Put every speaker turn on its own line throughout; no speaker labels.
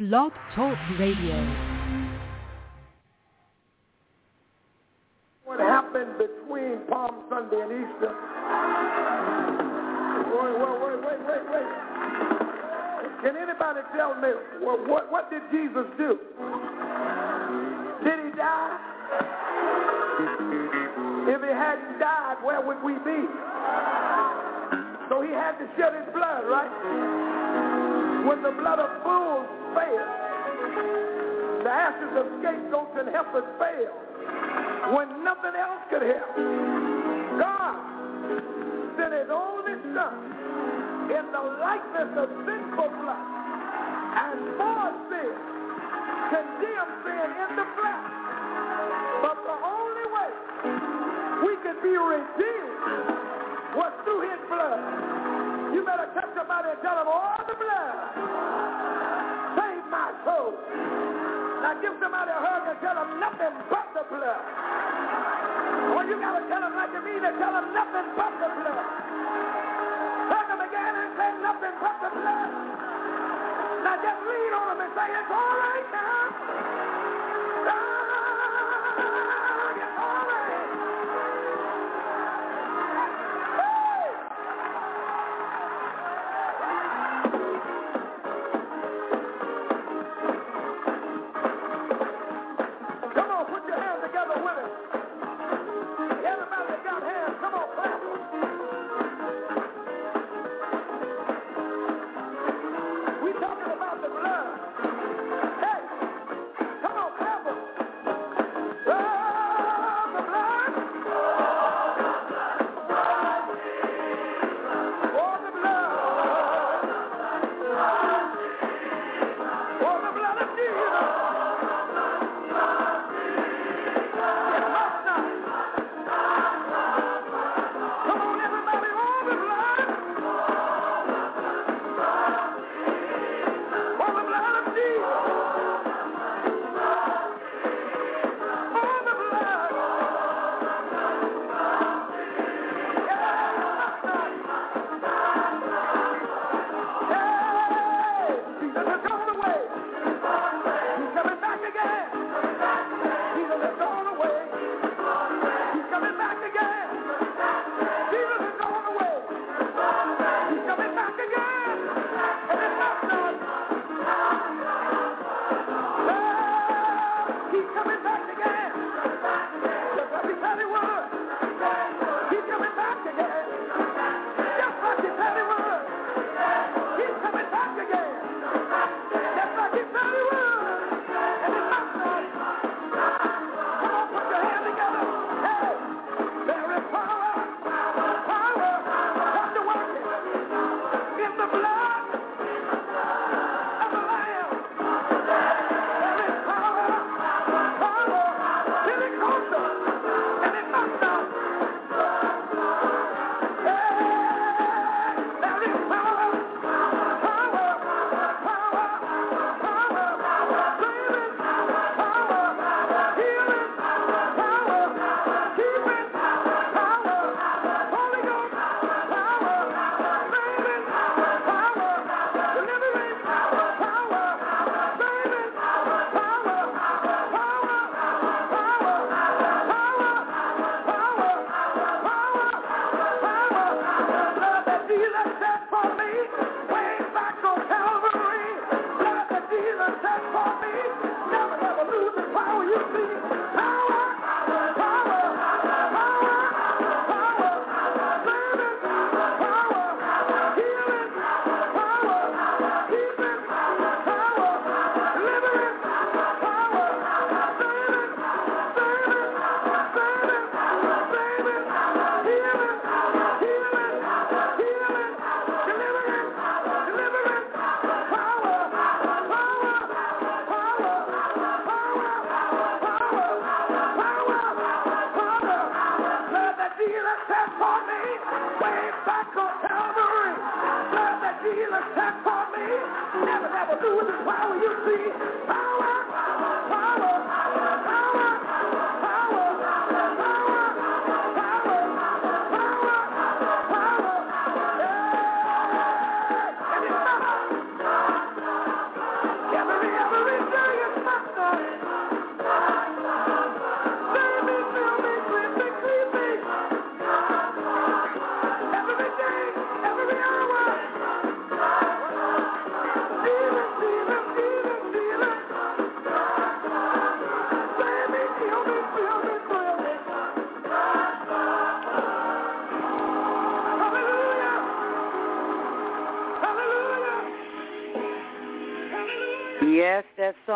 Blog Talk Radio.
What happened between Palm Sunday and Easter? Wait, wait, wait, wait, wait. Can anybody tell me what, what did Jesus do? Did he die? If he hadn't died, where would we be? So he had to shed his blood, right? When the blood of bulls failed, the ashes of scapegoats and heifers failed, when nothing else could help, God sent his only son in the likeness of sinful flesh and for sin, condemned sin in the flesh. But the only way we could be redeemed was through his blood. You better touch somebody and tell them, all the blood save my soul. Now give somebody a hug and tell them nothing but the blood. Or you got to tell them like you mean it, tell them nothing but the blood. Hug them again and say nothing but the blood. Now just lean on them and say, it's all right now. Ah,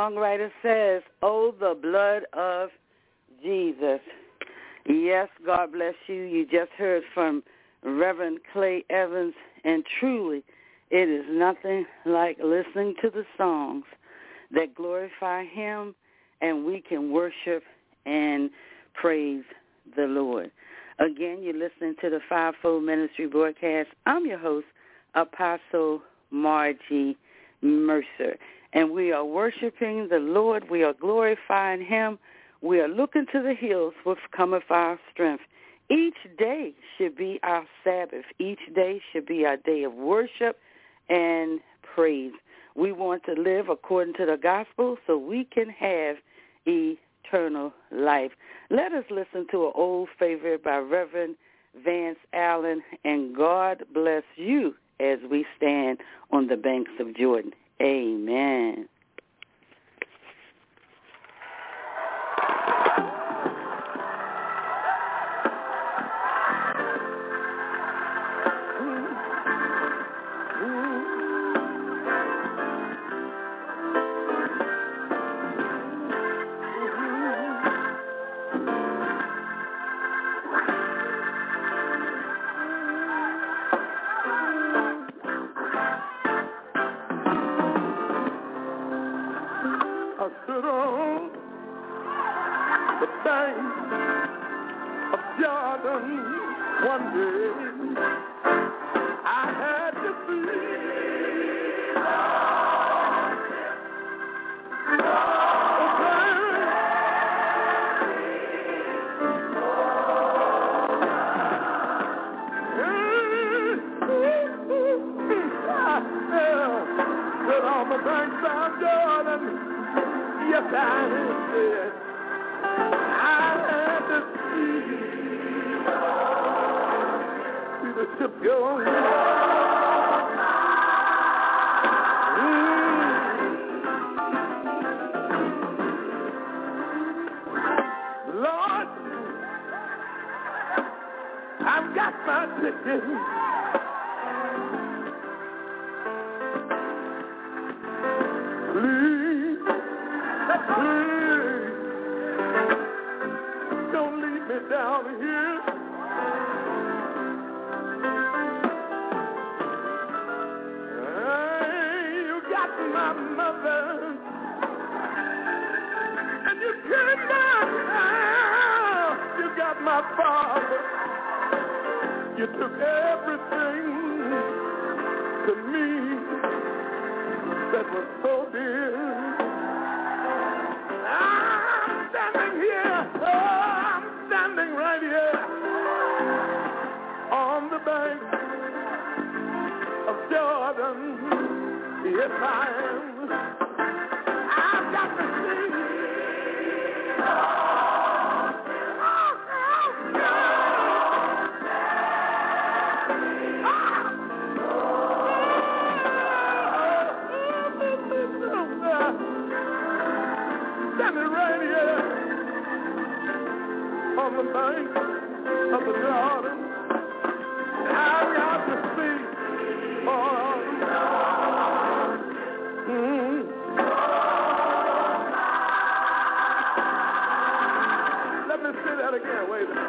songwriter says, Oh, the blood of Jesus. Yes, God bless you. You just heard from Reverend Clay Evans, and truly, it is nothing like listening to the songs that glorify him, and we can worship and praise the Lord. Again, you're listening to the Fivefold Ministry broadcast. I'm your host, Apostle Margie Mercer and we are worshiping the Lord. We are glorifying him. We are looking to the hills which cometh our strength. Each day should be our Sabbath. Each day should be our day of worship and praise. We want to live according to the gospel so we can have eternal life. Let us listen to an old favorite by Reverend Vance Allen, and God bless you as we stand on the banks of Jordan. Amen. the bank of Jordan. Yes, I am. I've got to see. again. Wait a minute.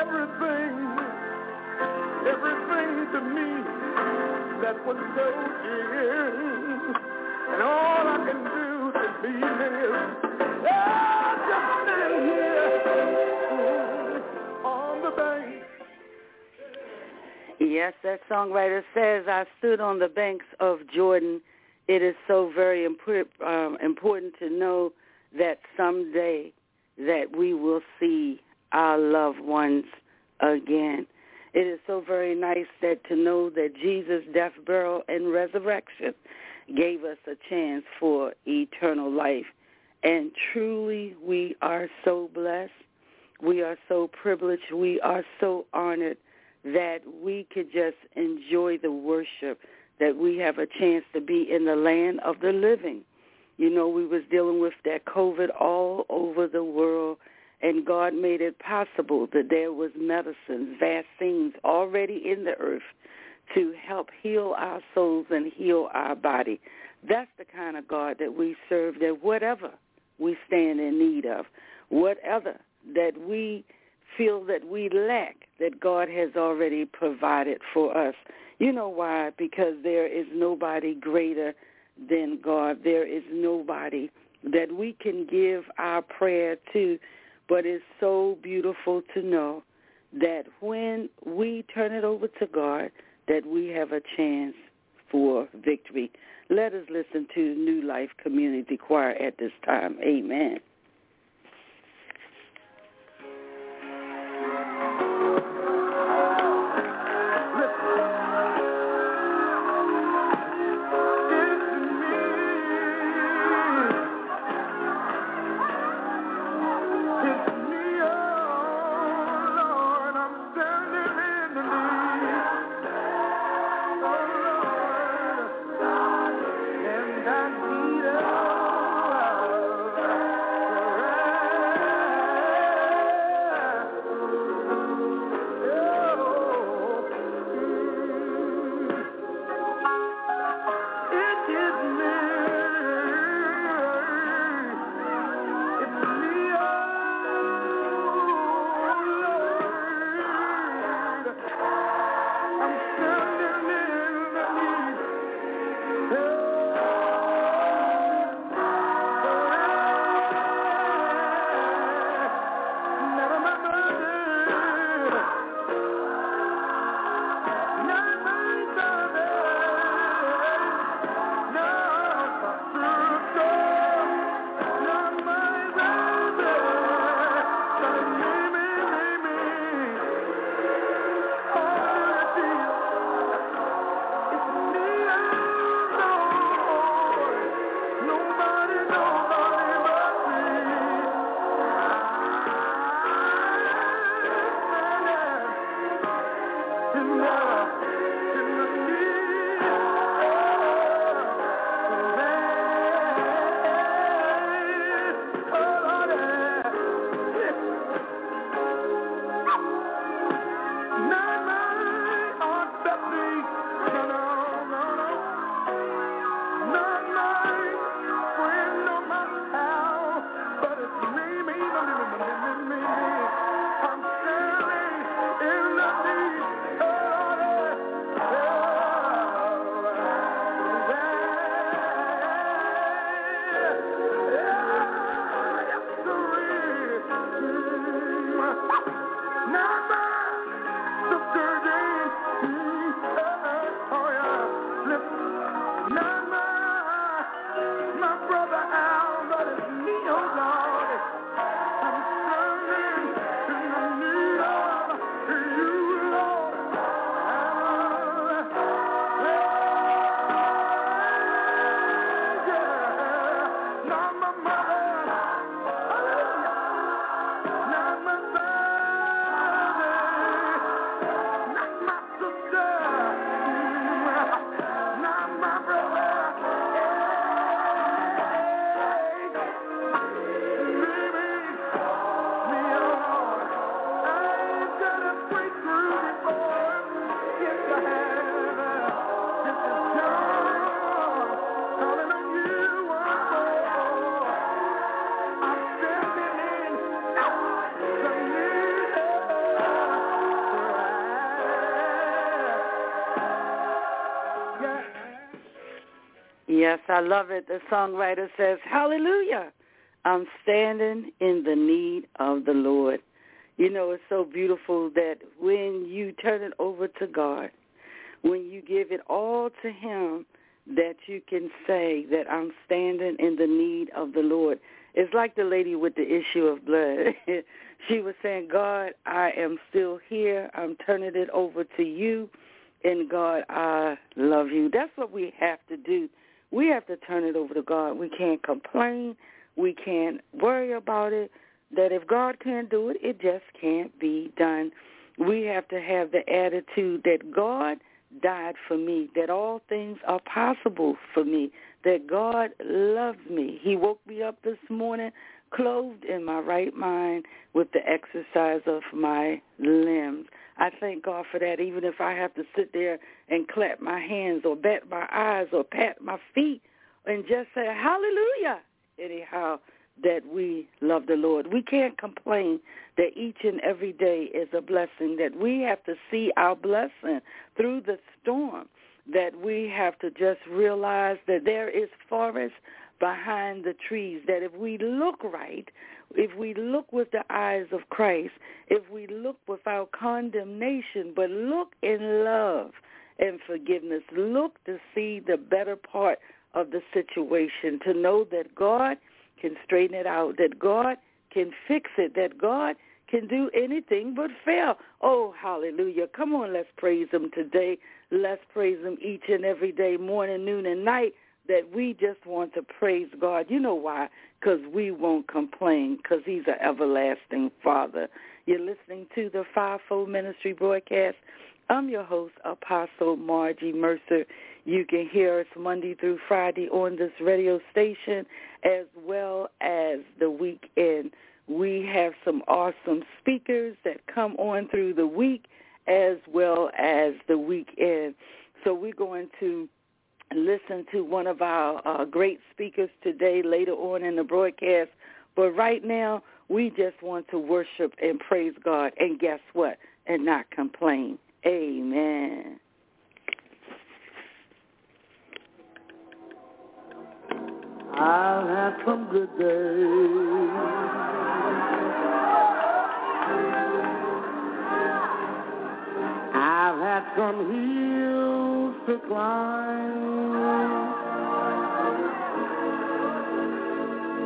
Everything, everything
to me that was so dear. And all I can do oh, just stand here on the bank.
Yes, that songwriter says, I stood on the banks of Jordan. It is so very um, important to know that someday that we will see our loved ones again. It is so very nice that to know that Jesus' death, burial, and resurrection gave us a chance for eternal life. And truly, we are so blessed. We are so privileged. We are so honored that we could just enjoy the worship, that we have a chance to be in the land of the living. You know, we was dealing with that COVID all over the world, and God made it possible that there was medicines, vaccines already in the earth to help heal our souls and heal our body. That's the kind of God that we serve, that whatever we stand in need of, whatever that we feel that we lack, that God has already provided for us. You know why? Because there is nobody greater than God. There is nobody that we can give our prayer to. But it's so beautiful to know that when we turn it over to God, that we have a chance for victory. Let us listen to New Life Community Choir at this time. Amen.
Yes, I love it. The songwriter says, Hallelujah. I'm standing in the need of the Lord. You know, it's so beautiful that when you turn it over to God, when you give it all to him, that you can say that I'm standing in the need of the Lord. It's like the lady with the issue of blood. she was saying, God, I am still here. I'm turning it over to you. And God, I love you. That's what we have to do. We have to turn it over to God. We can't complain. We can't worry about it. That if God can't do it, it just can't be done. We have to have the attitude that God died for me, that all things are possible for me, that God loves me. He woke me up this morning clothed in my right mind with the exercise of my limbs. I thank God for that, even if I have to sit there and clap my hands or bat my eyes or pat my feet and just say, hallelujah, anyhow, that we love the Lord. We can't complain that each and every day is a blessing, that we have to see our blessing through the storm, that we have to just realize that there is forest behind the trees, that if we look right, if we look with the eyes of Christ, if we look without condemnation, but look in love and forgiveness, look to see the better part of the situation, to know that God can straighten it out, that God can fix it, that God can do anything but fail. Oh, hallelujah. Come on, let's praise him today. Let's praise him each and every day, morning, noon, and night, that we just want to praise God. You know why? Because we won't complain, because he's an everlasting Father. You're listening to the Fivefold Ministry broadcast. I'm your host, Apostle Margie Mercer. You can hear us Monday through Friday on this radio station as well as the weekend. We have some awesome speakers that come on through the week as well as the weekend. So we're going to listen to one of our uh, great speakers today later on in the broadcast. But right now, we just want to worship and praise God. And guess what? And not complain. Amen.
I've some good days. I've had some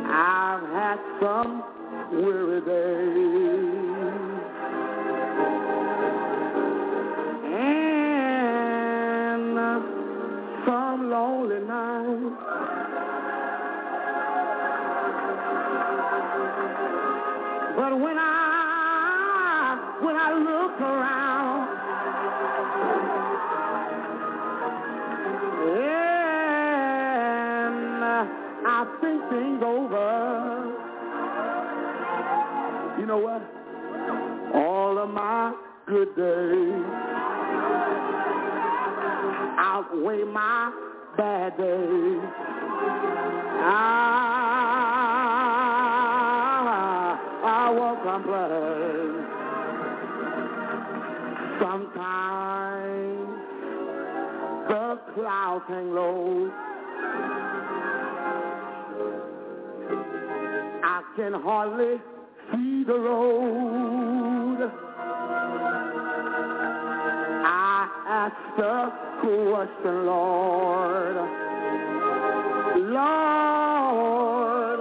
I've had some weary days. And some lonely nights. But when I when I look around, Think things over, you know what? All of my good days outweigh my bad days. Ah, I, I won't complain. Sometimes the clouds hang low. Can hardly see the road. I ask the question, Lord. Lord,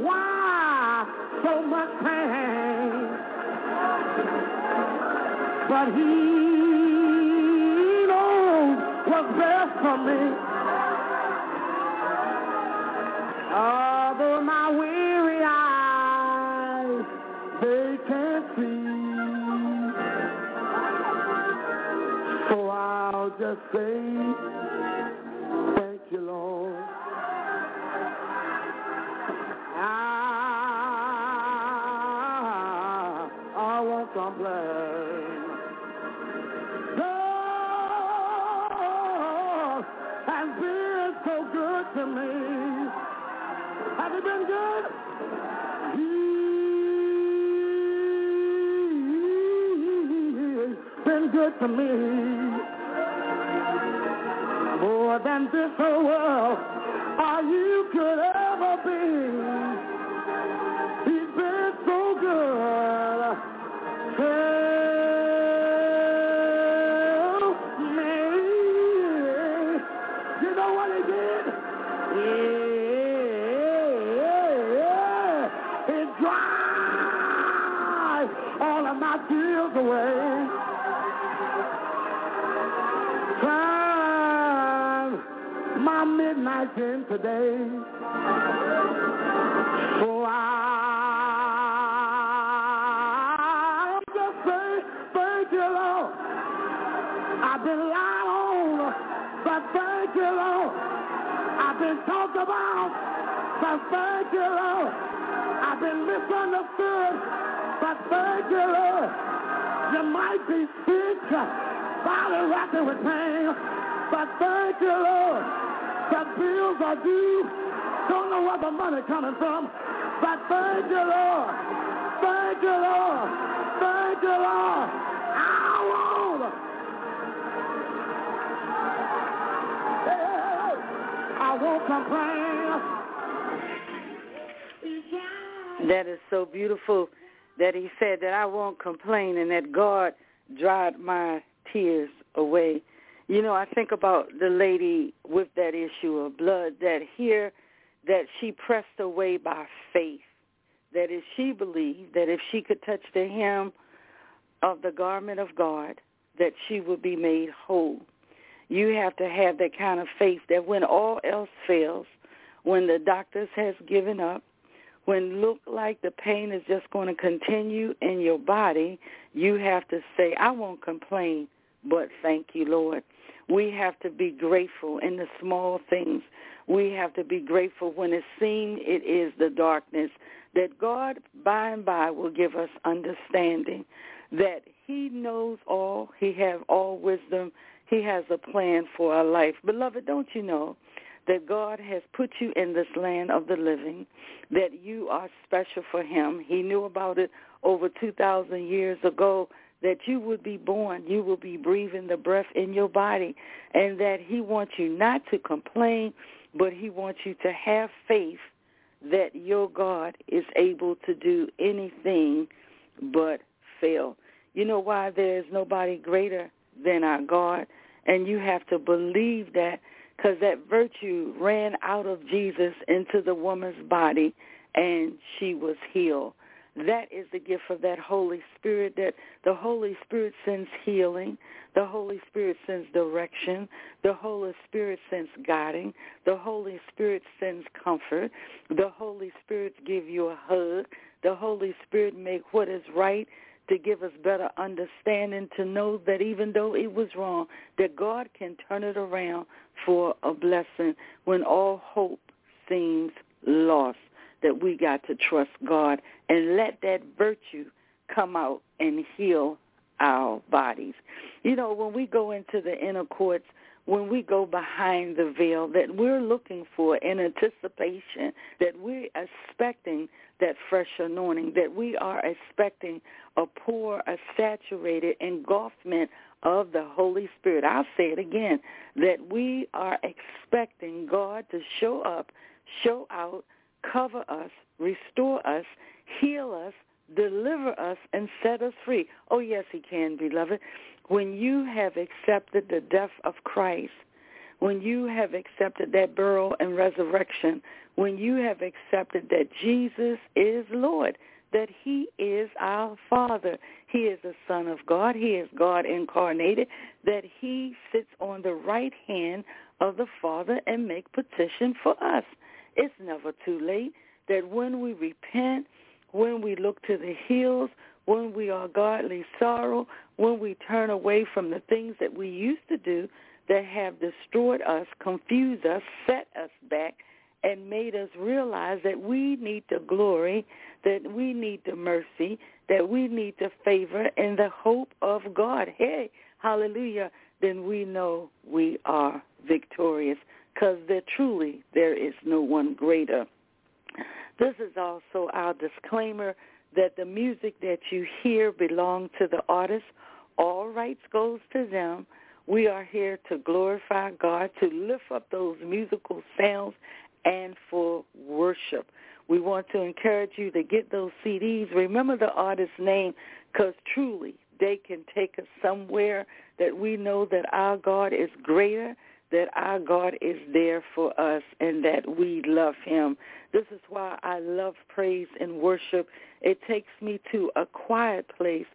why so much pain? But he knows what's best for me. Although my weary just say, thank you, Lord. Ah, I, I won't complain. God has been so good to me. Has he been good? He's been good to me. More than this whole world or you could ever be. In today. So I just say thank you, Lord. I've been lied on, but thank you, Lord. I've been talked about, but thank you, Lord. I've been misunderstood, but thank you, Lord. You might be sick, body racking with pain, but thank you, Lord. Bills are due. Don't know where the money coming from, but thank you, Lord. Thank you, Lord. Thank you, Lord. Complain.
That is so beautiful that he said that I won't complain and that God dried my tears away. You know, I think about the lady with that issue of blood that here that she pressed away by faith. That if she believed that if she could touch the hem of the garment of God, that she would be made whole. You have to have that kind of faith that when all else fails, when the doctors has given up, when look like the pain is just going to continue in your body, you have to say, I won't complain, but thank you, Lord. We have to be grateful in the small things. We have to be grateful when it seems it is the darkness, that God by and by will give us understanding, that he knows all, he has all wisdom, he has a plan for our life. Beloved, don't you know that God has put you in this land of the living, that you are special for him. He knew about it over 2,000 years ago that you would be born, you will be breathing the breath in your body, and that he wants you not to complain, but he wants you to have faith that your God is able to do anything but fail. You know why there is nobody greater than our God? And you have to believe that because that virtue ran out of Jesus into the woman's body and she was healed. That is the gift of that Holy Spirit, that the Holy Spirit sends healing. The Holy Spirit sends direction. The Holy Spirit sends guiding. The Holy Spirit sends comfort. The Holy Spirit give you a hug. The Holy Spirit make what is right to give us better understanding to know that even though it was wrong, that God can turn it around for a blessing when all hope seems lost that we got to trust God and let that virtue come out and heal our bodies. You know, when we go into the inner courts, when we go behind the veil, that we're looking for in anticipation, that we're expecting that fresh anointing, that we are expecting a pour, a saturated engulfment of the Holy Spirit. I'll say it again, that we are expecting God to show up, show out, cover us, restore us, heal us, deliver us, and set us free. Oh, yes, he can, beloved. When you have accepted the death of Christ, when you have accepted that burial and resurrection, when you have accepted that Jesus is Lord, that he is our Father, he is the Son of God, he is God incarnated, that he sits on the right hand of the Father and make petition for us. It's never too late that when we repent, when we look to the hills, when we are godly sorrow, when we turn away from the things that we used to do that have destroyed us, confused us, set us back, and made us realize that we need the glory, that we need the mercy, that we need the favor and the hope of God. Hey, hallelujah, then we know we are victorious because there truly there is no one greater. This is also our disclaimer that the music that you hear belongs to the artist. All rights goes to them.
We are here to glorify God, to lift up those musical sounds, and for worship. We want to encourage you to get those CDs. Remember the artist's name because truly they can take us somewhere that we know that our God is greater, that our God is there for us, and that we love him. This is why I love praise and worship. It takes me to a quiet place,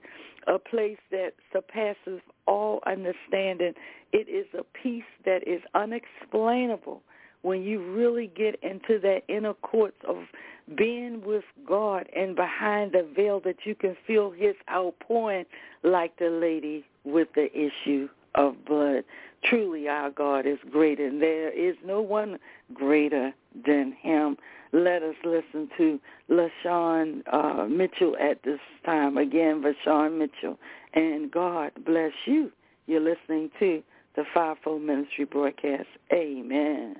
a place that surpasses all understanding. It is a peace that is unexplainable when you really get into that inner courts of being with God and behind the veil that you can feel his outpouring like the lady with the issue of blood. Truly our God is greater and there is no one greater than him. Let us listen to VaShawn uh, Mitchell at this time. Again, VaShawn Mitchell. And God bless you. You're listening to the Fivefold Ministry broadcast. Amen.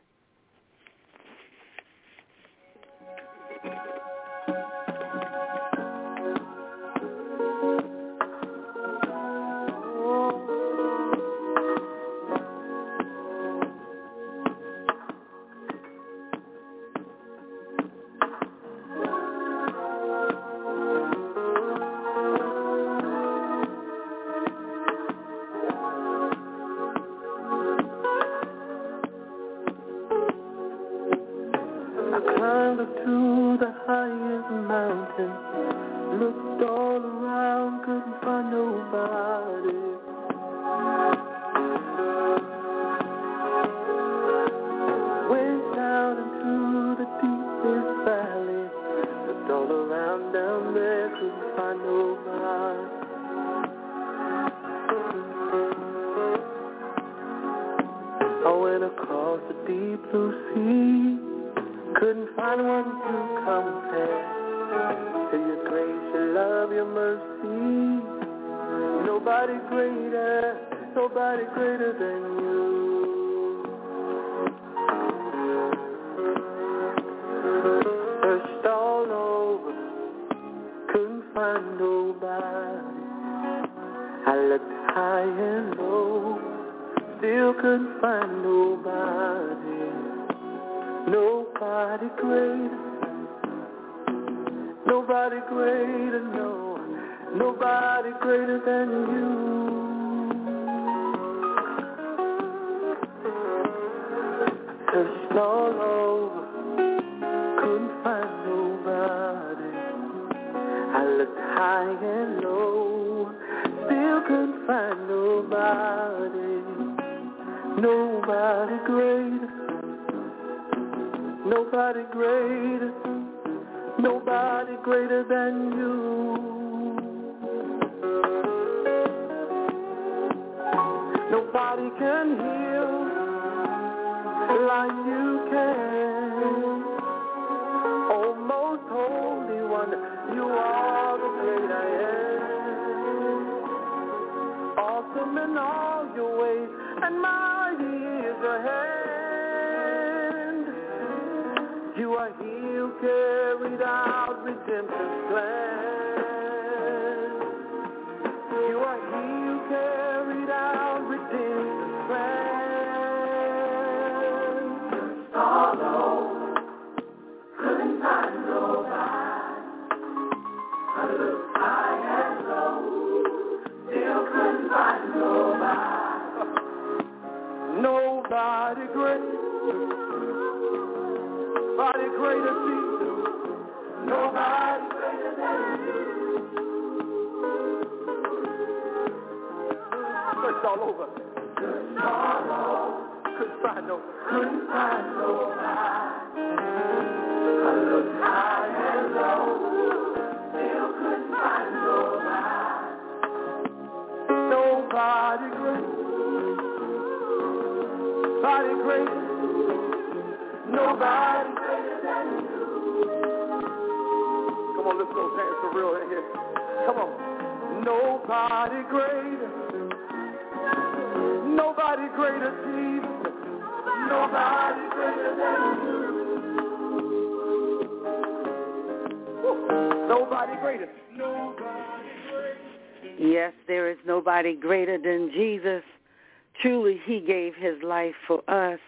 He gave his life for us,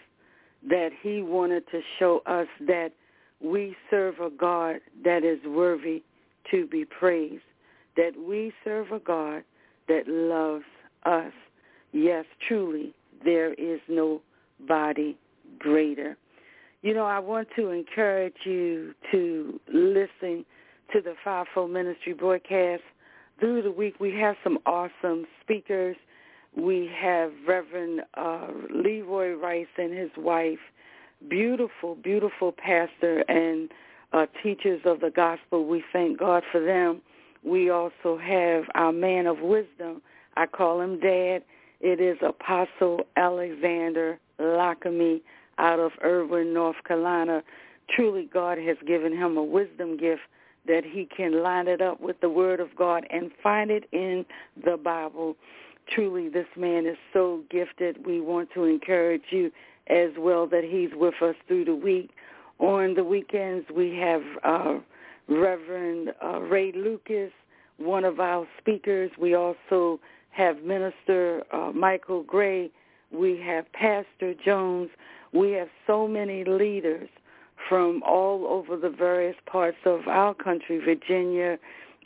that he wanted to show us that we serve a God that is worthy to be praised, that we serve a God that loves us. Yes, truly, there is nobody greater. You know, I want to encourage you to listen to the Fivefold Ministry broadcast. Through the week, we have some awesome speakers. We have Reverend uh, Leroy Rice and his wife, beautiful, beautiful pastor and uh, teachers of the gospel. We thank God for them. We also have our man of wisdom. I call him Dad. It is Apostle Alexander Lockamy out of Erwin, North Carolina. Truly, God has given him a wisdom gift that he can line it up with the Word of God and find it in the Bible. Truly, this man is so gifted. We want to encourage you as well that he's with us through the week. On the weekends, we have uh, Reverend uh, Ray Lucas, one of our speakers. We also have Minister uh, Michael Gray. We have Pastor Jones. We have so many leaders from all over the various parts of our country, Virginia,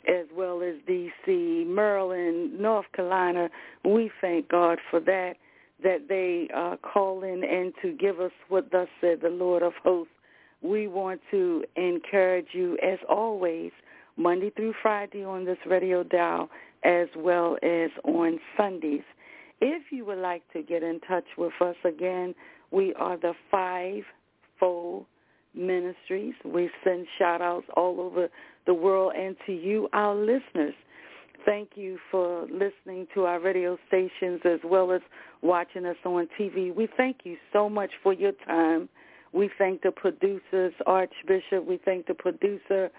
as well as D.C., Maryland, North Carolina. We thank God for that, that they uh, call in and to give us what thus said the Lord of hosts. We want to encourage you, as always, Monday through Friday on this radio dial, as well as on Sundays. If you would like to get in touch with us again, we are the Fivefold Ministries. We send shout outs all over the world and to you, our listeners. Thank you for listening to our radio stations as well as watching us on TV. We thank you so much for your time. We thank the producers, Archbishop. We thank the producer,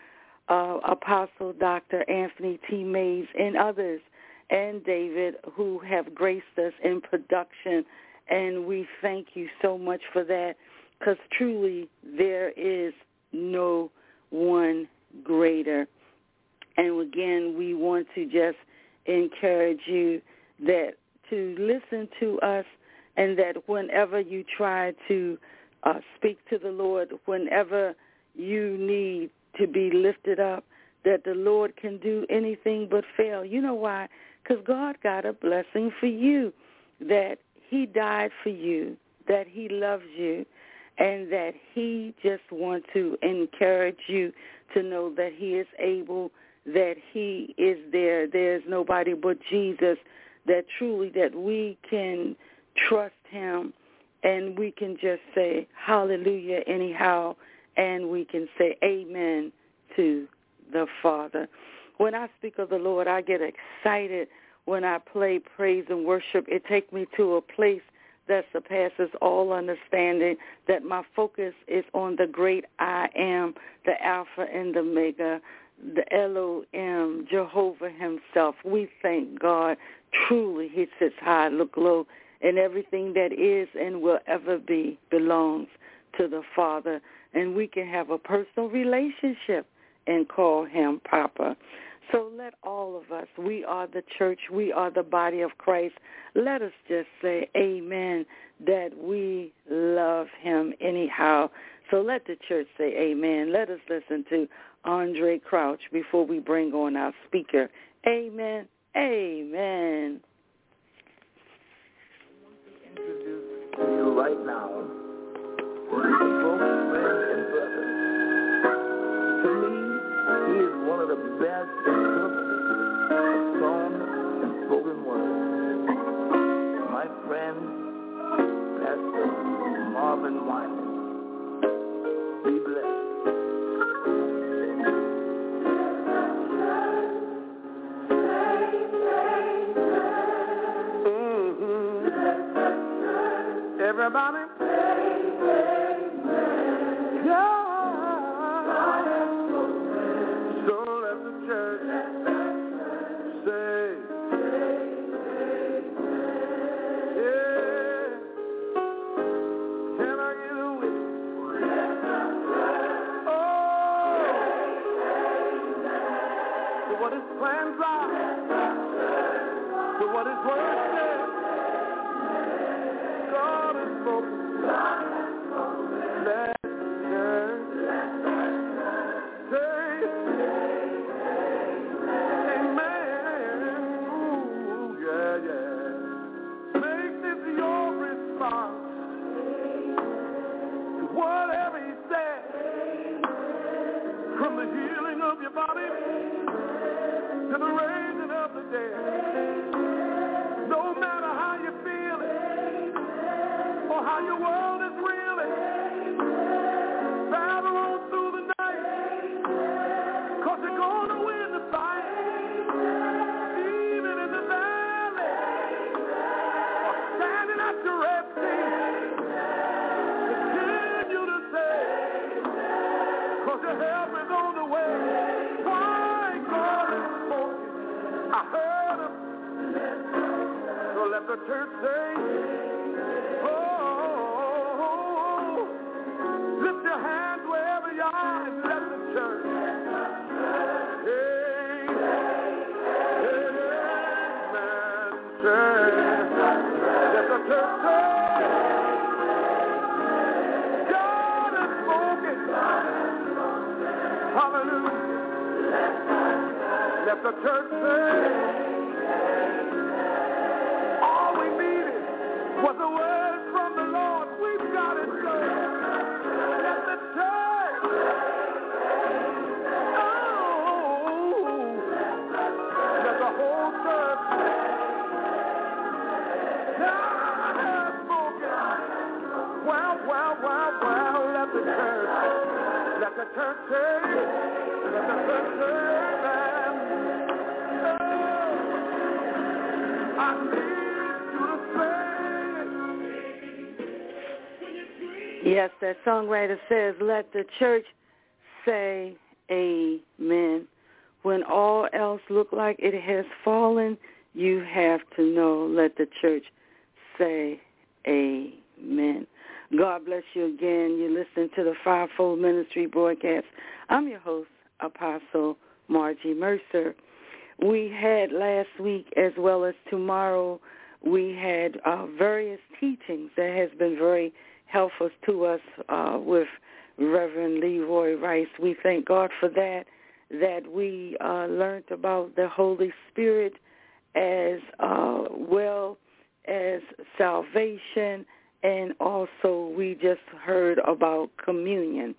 uh, Apostle Dr. Anthony T. Mays, and others, and David, who have graced us in production. And we thank you so much for that because truly there is no one greater. And again, we want to just encourage you that to listen to us and that whenever you try to uh, speak to the Lord, whenever you need to be lifted up, that the Lord can do anything but fail. You know why? Because God got a blessing for you, that he died for you, that he loves you, and that he just wants to encourage you to know that he is able, that he is there. There's nobody but Jesus, that truly that we can trust him and we can just say hallelujah anyhow and we can say amen to the Father. When I speak of the Lord, I get excited when I play praise and worship. It takes me to a place that surpasses all understanding, that my focus is on the great I am, the Alpha and the Omega, the Elohim, Jehovah himself. We thank God. Truly, he sits high, look low, and everything that is and will ever be belongs to the Father. And we can have a personal relationship and call him Papa. So let all of us, we are the church, we are the body of Christ. Let us just say amen that we love him anyhow. So let the church say amen. Let us listen to Andre Crouch before we bring on our speaker. Amen. Amen.
Introduce you right now, My friend, Marvin. Be blessed. Everybody.
Yes, that songwriter says, let the church say amen. When all else look like it has fallen, you have to know, let the church say amen. God bless you again. You listen to the Fivefold Ministry broadcast. I'm your host, Apostle Margie Mercer. We had last week as well as tomorrow, we had uh, various teachings that has been very helpful to us uh, with Reverend Leroy Rice. We thank God for that, that we uh, learned about the Holy Spirit as uh, well as salvation, and also we just heard about communion.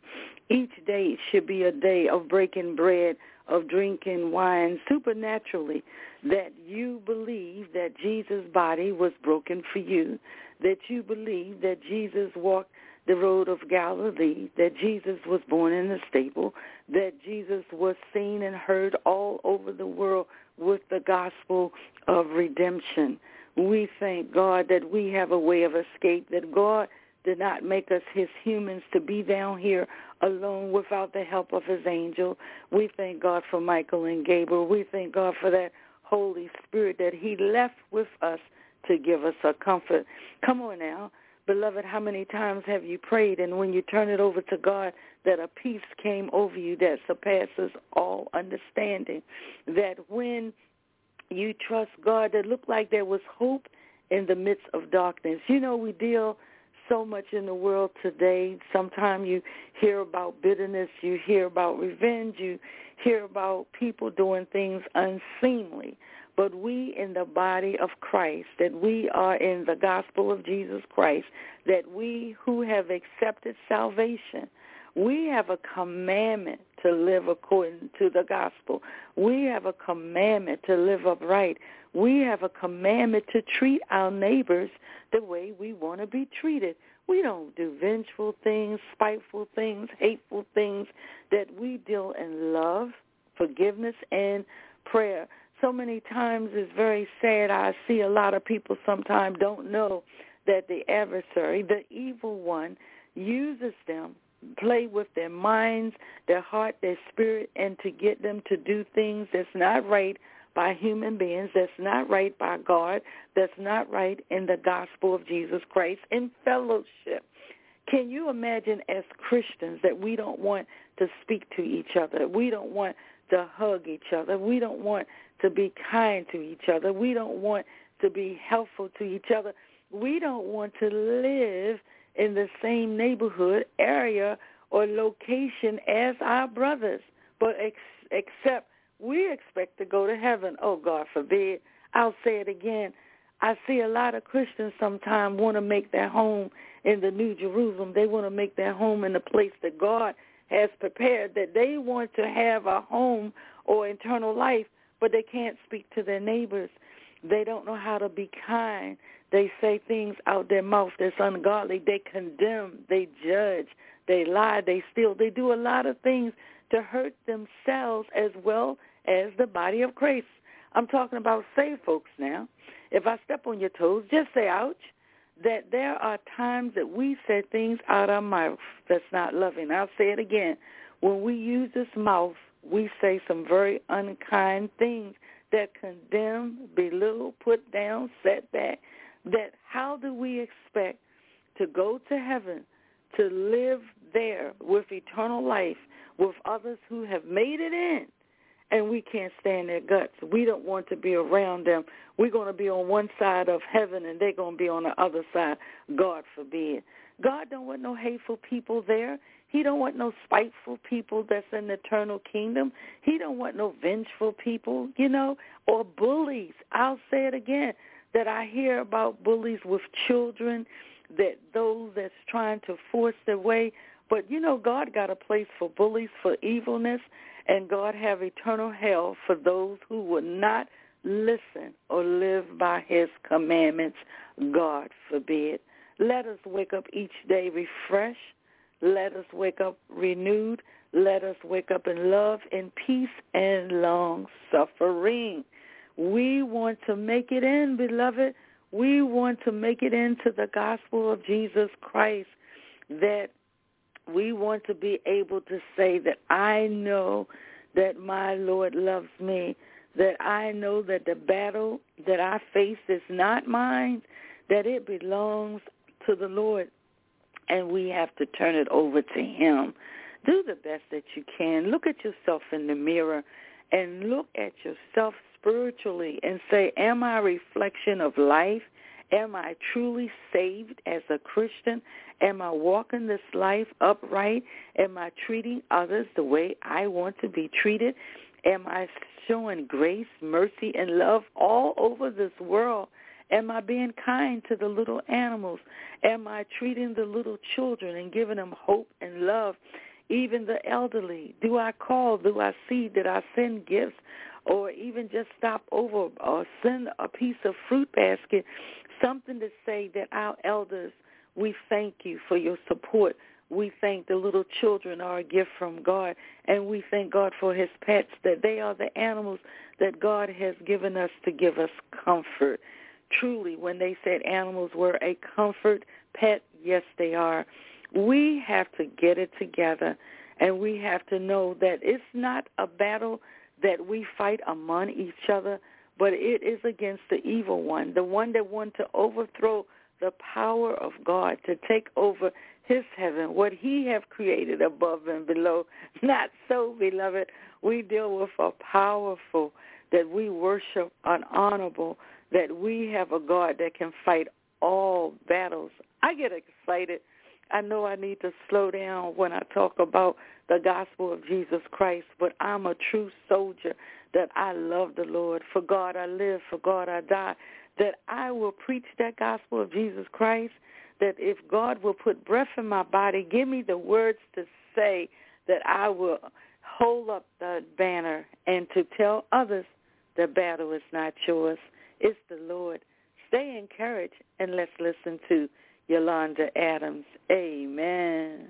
Each day should be a day of breaking bread, of drinking wine supernaturally, that you believe that Jesus' body was broken for you, that you believe that Jesus walked the road of Galilee, that Jesus was born in a stable, that Jesus was seen and heard all over the world with the gospel of redemption. We thank God that we have a way of escape, that God did not make us his humans to be down here alone without the help of his angel. We thank God for Michael and Gabriel. We thank God for that Holy Spirit that he left with us to give us a comfort. Come on now. Beloved, how many times have you prayed and when you turn it over to God that a peace came over you that surpasses all understanding? That when you trust God, that looked like there was hope in the midst of darkness. You know, we deal so much in the world today. Sometimes you hear about bitterness, you hear about revenge, you hear about people doing things unseemly. But we in the body of Christ, that we are in the gospel of Jesus Christ, that we who have accepted salvation, we have a commandment to live according to the gospel. We have a commandment to live upright. We have a commandment to treat our neighbors the way we want to be treated. We don't do vengeful things, spiteful things, hateful things, that we deal in love, forgiveness, and prayer. So many times it's very sad. I see a lot of people sometimes don't know that the adversary, the evil one, uses them, play with their minds, their heart, their spirit, and to get them to do things that's not right by human beings, that's not right by God, that's not right in the gospel of Jesus Christ in fellowship. Can you imagine as Christians that we don't want to speak to each other? We don't want to hug each other. We don't want to be kind to each other. We don't want to be helpful to each other. We don't want to live in the same neighborhood, area, or location as our brothers, but ex- except we expect to go to heaven. Oh, God forbid. I'll say it again. I see a lot of Christians sometimes want to make their home in the New Jerusalem. They want to make their home in the place that God has prepared, that they want to have a home or eternal life, but they can't speak to their neighbors. They don't know how to be kind. They say things out their mouth that's ungodly. They condemn. They judge. They lie. They steal. They do a lot of things to hurt themselves as well as the body of Christ. I'm talking about saved folks now. If I step on your toes, just say ouch. That there are times that we say things out of our mouth that's not loving. I'll say it again. When we use this mouth, we say some very unkind things that condemn, belittle, put down, set back. That how do we expect to go to heaven, to live there with eternal life, with others who have made it in, and we can't stand their guts. We don't want to be around them. We're going to be on one side of heaven, and they're going to be on the other side. God forbid. God don't want no hateful people there. He don't want no spiteful people that's in the eternal kingdom. He don't want no vengeful people, you know, or bullies. I'll say it again that I hear about bullies with children, that those that's trying to force their way. But you know, God got a place for bullies for evilness, and God have eternal hell for those who will not listen or live by his commandments. God forbid. Let us wake up each day refreshed. Let us wake up renewed. Let us wake up in love and peace and long suffering. We want to make it in, beloved. We want to make it into the gospel of Jesus Christ that we want to be able to say that I know that my Lord loves me, that I know that the battle that I face is not mine, that it belongs to the Lord, and we have to turn it over to him. Do the best that you can. Look at yourself in the mirror and look at yourself spiritually and say, am I a reflection of life? Am I truly saved as a Christian? Am I walking this life upright? Am I treating others the way I want to be treated? Am I showing grace, mercy, and love all over this world? Am I being kind to the little animals? Am I treating the little children and giving them hope and love? Even the elderly. Do I call? Do I see? Did I send gifts? Or even just stop over or send a piece of fruit basket something to say that our elders, we thank you for your support. We thank the little children are a gift from God, and we thank God for his pets, that they are the animals that God has given us to give us comfort. Truly, when they said animals were a comfort pet, yes, they are. We have to get it together, and we have to know that it's not a battle that we fight among each other, but it is against the evil one, the one that wants to overthrow the power of God, to take over his heaven, what he have created above and below. Not so, beloved. We deal with a powerful, that we worship an honorable, that we have a God that can fight all battles. I get excited. I know I need to slow down when I talk about the gospel of Jesus Christ, but I'm a true soldier that I love the Lord. For God I live, for God I die. That I will preach that gospel of Jesus Christ. That if God will put breath in my body, give me the words to say that I will hold up the banner and to tell others the battle is not yours. It's the Lord. Stay encouraged and let's listen to Yolanda Adams. Amen.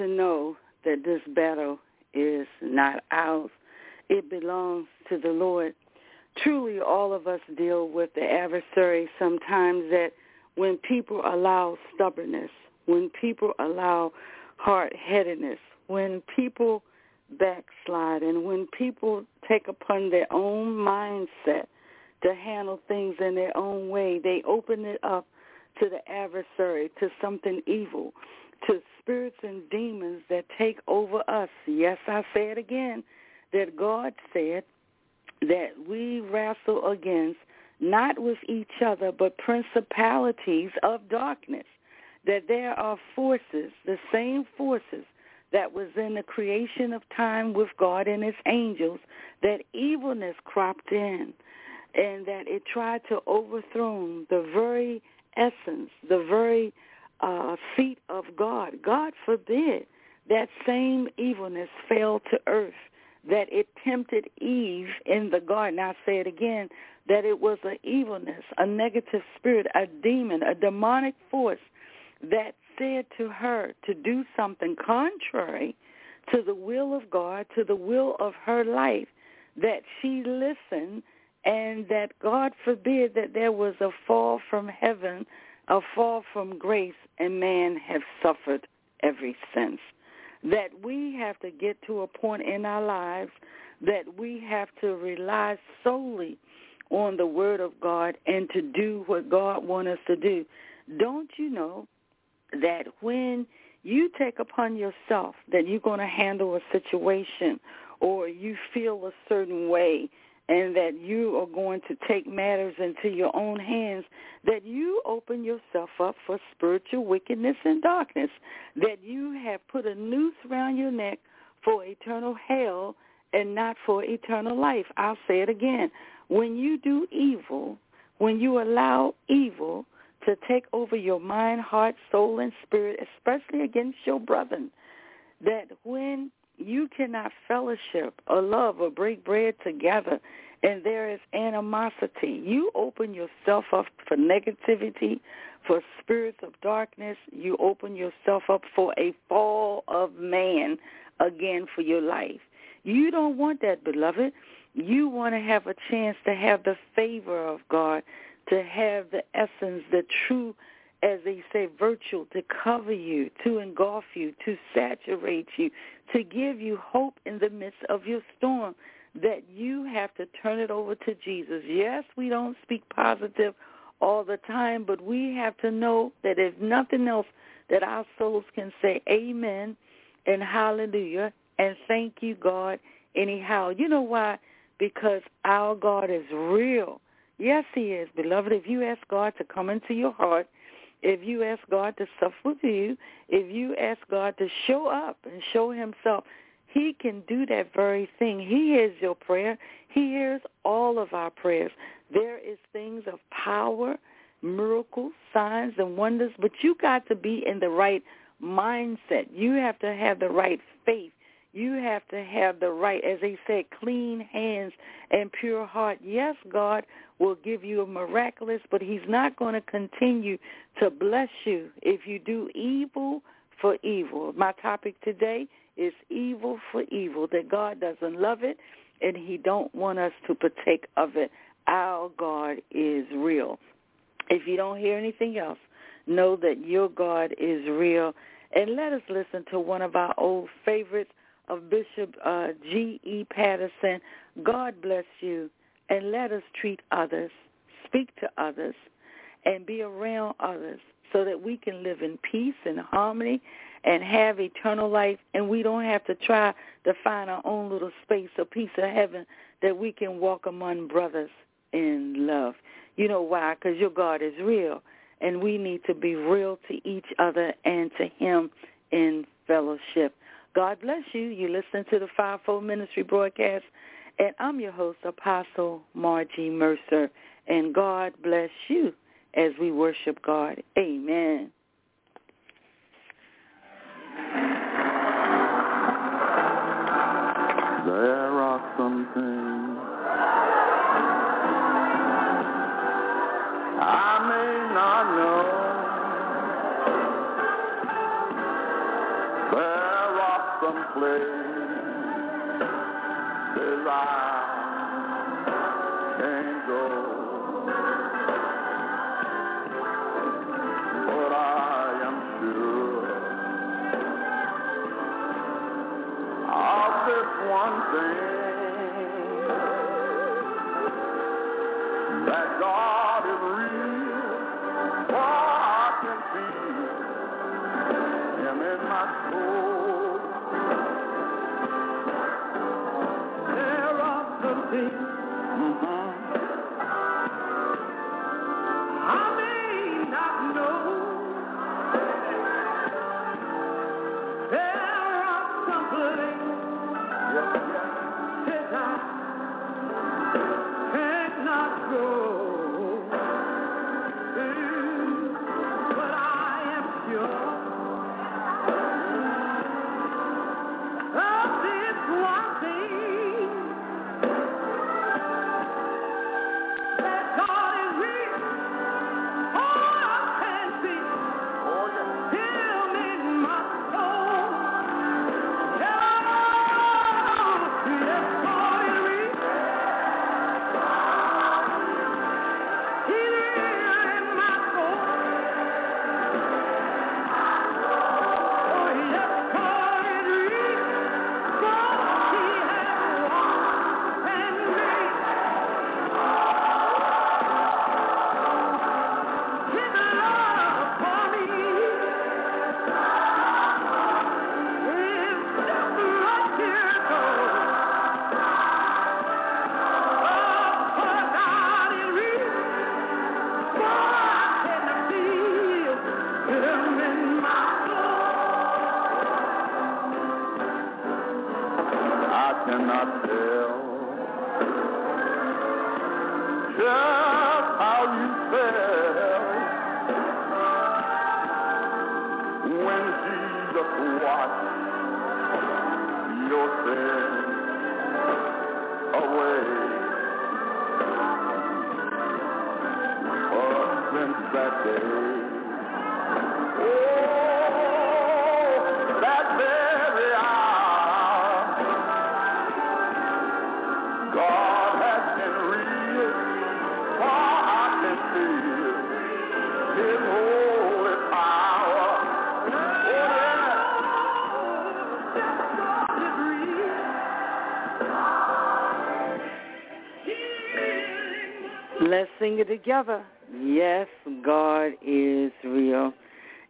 To know that this battle is not ours. It belongs to the Lord. Truly, all of us deal with the adversary sometimes that when people allow stubbornness, when people allow hard-headedness, when people backslide, and when people take upon their own mindset to handle things in their own way, they open it up to the adversary, to something evil, to spirits and demons that take over us. Yes, I say it again, that God said that we wrestle against not with each other, but principalities of darkness, that there are forces, the same forces that was in the creation of time with God and his angels, that evilness cropped in and that it tried to overthrow the very essence, the very uh, feet of God. God forbid that same evilness fell to earth, that it tempted Eve in the garden. I say it again, that it was an evilness, a negative spirit, a demon, a demonic force that said to her to do something contrary to the will of God, to the will of her life, that she listened and that God forbid that there was a fall from heaven, a fall from grace, and man have suffered ever since. That we have to get to a point in our lives that we have to rely solely on the word of God and to do what God wants us to do. Don't you know that when you take upon yourself that you're going to handle a situation or you feel a certain way and that you are going to take matters into your own hands, that you open yourself up for spiritual wickedness and darkness, that you have put a noose around your neck for eternal hell and not for eternal life. I'll say it again. When you do evil, when you allow evil to take over your mind, heart, soul, and spirit, especially against your brethren, that when you cannot fellowship or love or break bread together and there is animosity. You open yourself up for negativity, for spirits of darkness. You open yourself up for a fall of man again for your life. You don't want that, beloved. You want to have a chance to have the favor of God, to have the essence, the true as they say, virtue to cover you, to engulf you, to saturate you, to give you hope in the midst of your storm, that you have to turn it over to Jesus. Yes, we don't speak positive all the time, but we have to know that if nothing else, that our souls can say amen and hallelujah and thank you, God, anyhow. You know why? Because our God is real. Yes, he is. Beloved, if you ask God to come into your heart, if you ask God to suffer with you, if you ask God to show up and show himself, he can do that very thing. He hears your prayer. He hears all of our prayers. There is things of power, miracles, signs, and wonders, but you got to be in the right mindset. You have to have the right faith. You have to have the right, as they said, clean hands and pure heart. Yes, God will give you a miraculous, but he's not going to continue to bless you if you do evil for evil. My topic today is evil for evil, that God doesn't love it and he don't want us to partake of it. Our God is real. If you don't hear anything else, know that your God is real. And let us listen to one of our old favorites of Bishop uh, G.E. Patterson. God bless you and let us treat others, speak to others, and be around others so that we can live in peace and harmony and have eternal life and we don't have to try to find our own little space or piece of heaven that we can walk among brothers in love. You know why? Because your God is real and we need to be real to each other and to him in fellowship. God bless you. You listen to the Fivefold Ministry broadcast and I'm your host, Apostle Margie Mercer. And God bless you as we worship God. Amen. Sing it together. Yes, God is real.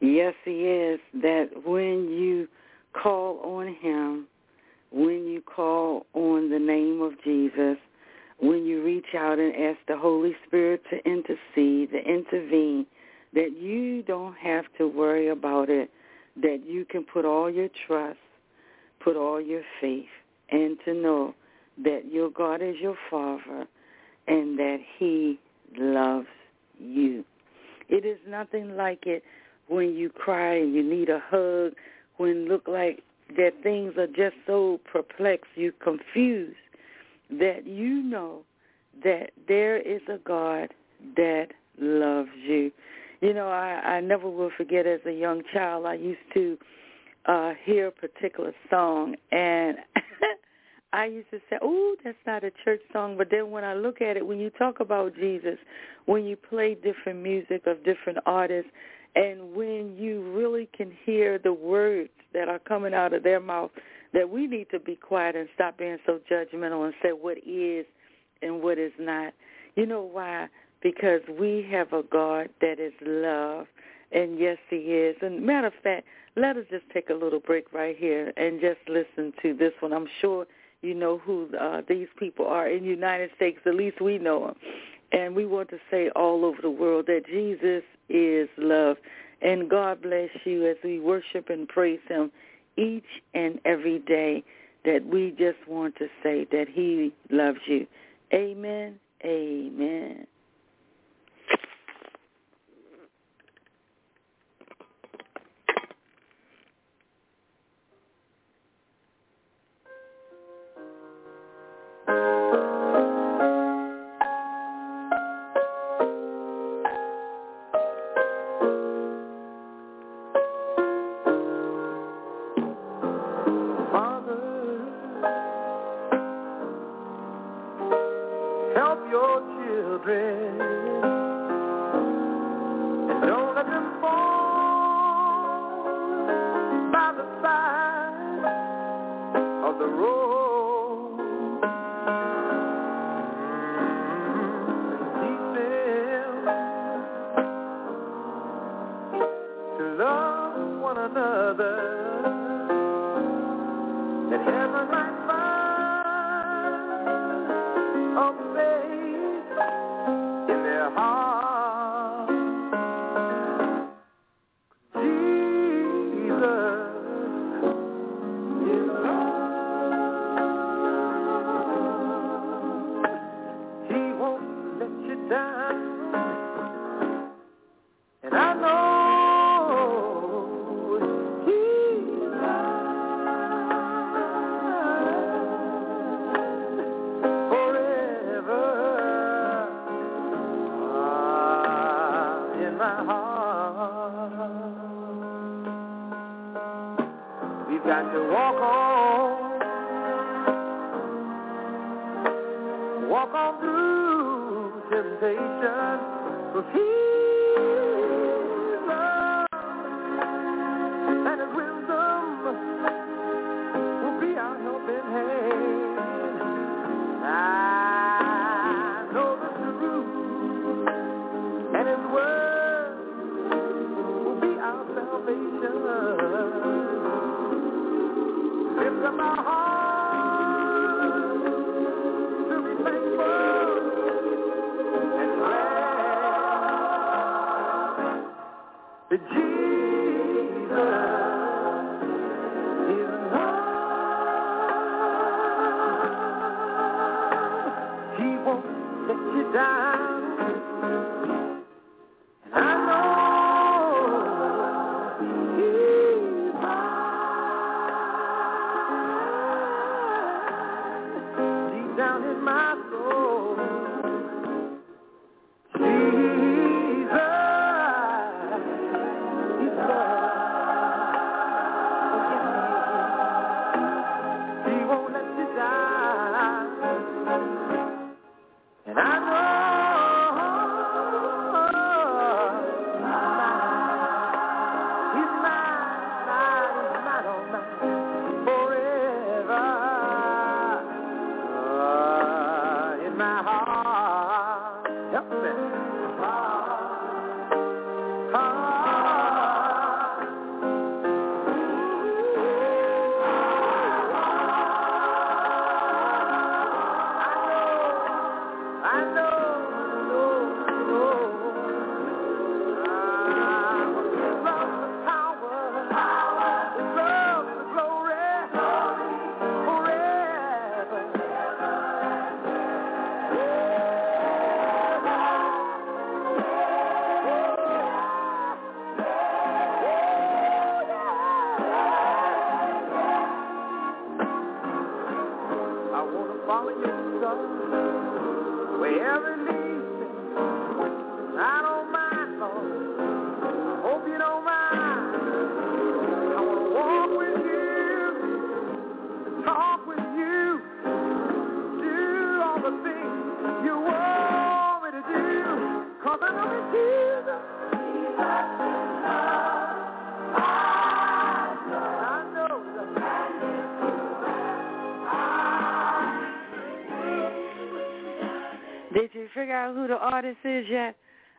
Yes, he is. That when you call on him, when you call on the name of Jesus, when you reach out and ask the Holy Spirit to intercede, to intervene, that you don't have to worry about it, that you can put all your trust, put all your faith, and to know that your God is your Father and that he loves you. It is nothing like it when you cry and you need a hug, when look like that things are just so perplexed, you confused, that you know that there is a God that loves you. You know, I, I never will forget as a young child, I used to uh hear a particular song and I used to say, "Oh, that's not a church song." But then when I look at it, when you about Jesus, when you play different music of different artists, and when you really can hear the words that are coming out of their mouth, that we need to be quiet and stop being so judgmental and say what is and what is not. You know why? Because we have a God that is love, and yes, He is. And matter of fact, let us just take a little break right here and just listen to this one. I'm sure you know who uh, these people are in the United States. At least we know them. And we want to say all over the world that Jesus is love. And God bless you as we worship and praise him each and every day that we just want to say that he loves you. Amen. Amen.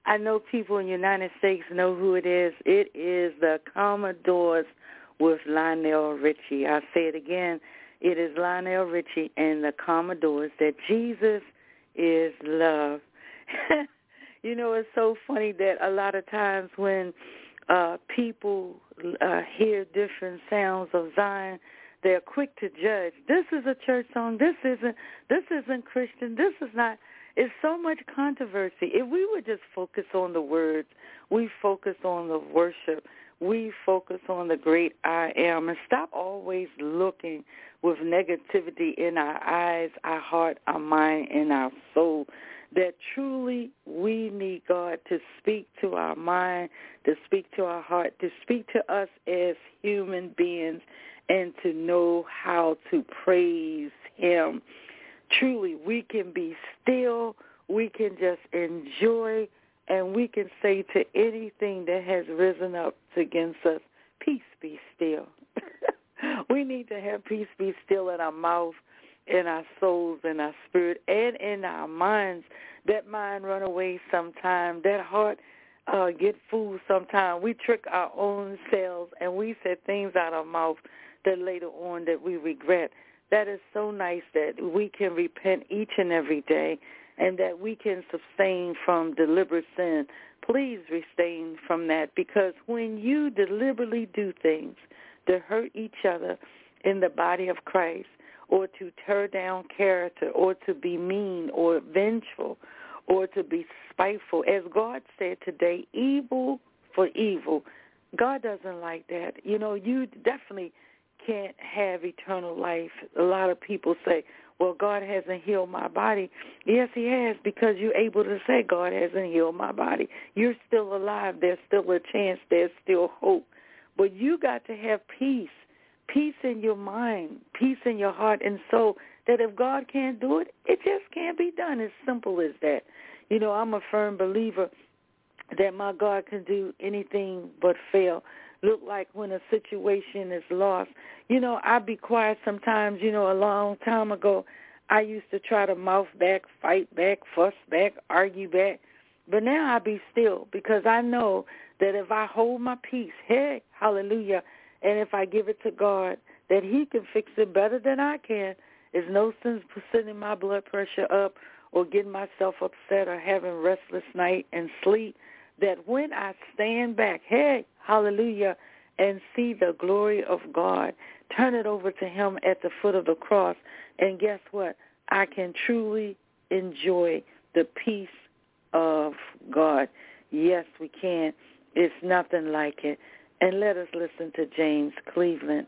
I know people in the United States know who it is. It is the Commodores with Lionel Richie. I say it again. It is Lionel Richie and the Commodores that Jesus is love. you know, it's so funny that a lot of times when uh people uh hear different sounds of Zion, they're quick to judge. This is a church song. This isn't this isn't Christian. This is not it's so much controversy. If we would just focus on the words, we focus on the worship, we focus on the great I am, and stop always looking with negativity in our eyes, our heart, our mind, and our soul. That truly we need God to speak to our mind, to speak to our heart, to speak to us as human beings, and to know how to praise Him truly we can be still, we can just enjoy, and we can say to anything that has risen up against us, peace be still. we need to have peace be still in our mouth, in our souls, in our spirit, and in our minds. That mind run away sometime. That heart uh, get fooled sometime. We trick our own selves, and we say things out of our mouth that later on that we regret that is so nice that we can repent each and every day and that we can sustain from deliberate sin. Please refrain from that because when you deliberately do things to hurt each other in the body of Christ or to tear down character or to be mean or vengeful or to be spiteful, as God said today, evil for evil, God doesn't like that. You know, you definitely can't have eternal life. A lot of people say, well, God hasn't healed my body. Yes, he has because you're able to say God hasn't healed my body. You're still alive. There's still a chance. There's still hope. But you got to have peace, peace in your mind, peace in your heart and soul, that if God can't do it, it just can't be done. As simple as that. You know, I'm a firm believer that my God can do anything but fail look like when a situation is lost. You know, I'd be quiet sometimes, you know, a long time ago. I used to try to mouth back, fight back, fuss back, argue back. But now I be still because I know that if I hold my peace, hey, hallelujah, and if I give it to God, that he can fix it better than I can. It's no sense sending my blood pressure up or getting myself upset or having restless night and sleep that when I stand back, hey, hallelujah, and see the glory of God, turn it over to him at the foot of the cross, and guess what? I can truly enjoy
the peace of God. Yes, we can. It's nothing like it. And let us listen to James Cleveland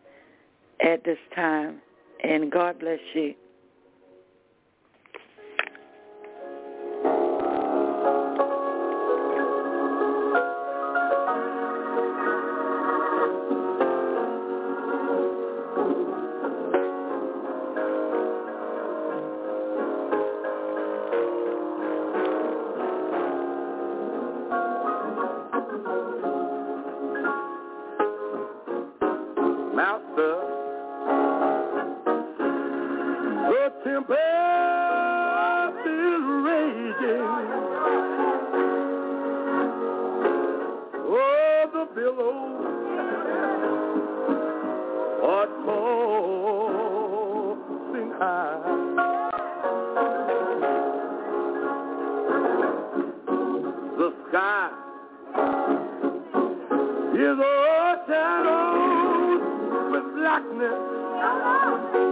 at this time. And God bless you. God. His old shadows with blackness.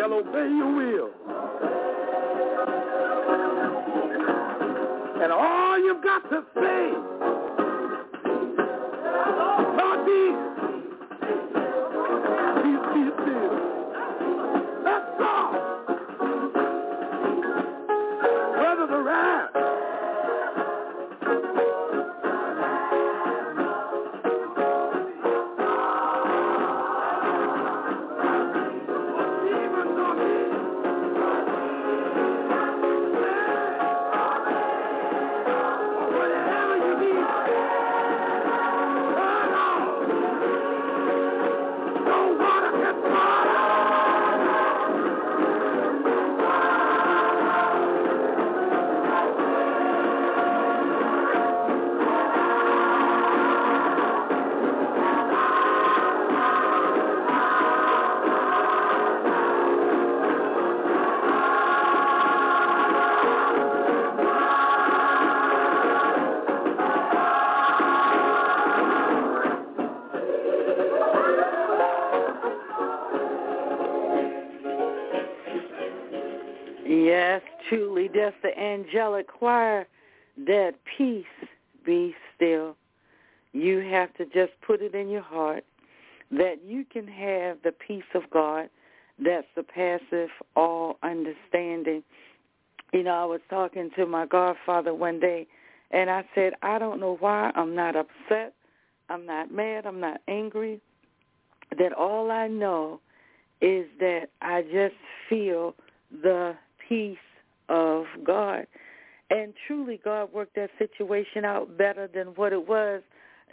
shall obey your will. And all you've got to say
truly that's the angelic choir that peace be still. You have to just put it in your heart that you can have the peace of God that surpasses all understanding. You know, I was talking to my godfather one day, and I said, I don't know why I'm not upset. I'm not mad. I'm not angry. That all I know is that I just feel the peace of God. And truly, God worked that situation out better than what it was.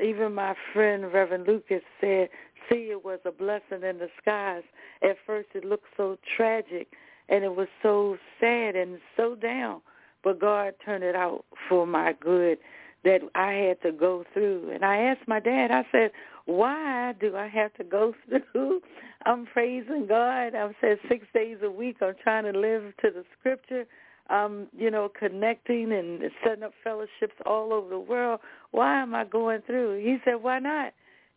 Even my friend Reverend Lucas said, see, it was a blessing in disguise. At first, it looked so tragic, and it was so sad and so down. But God turned it out for my good that I had to go through. And I asked my dad, I said, why do I have to go through? I'm praising God. I've said six days a week. I'm trying to live to the scripture. I'm, you know, connecting and setting up fellowships all over the world. Why am I going through? He said, why not?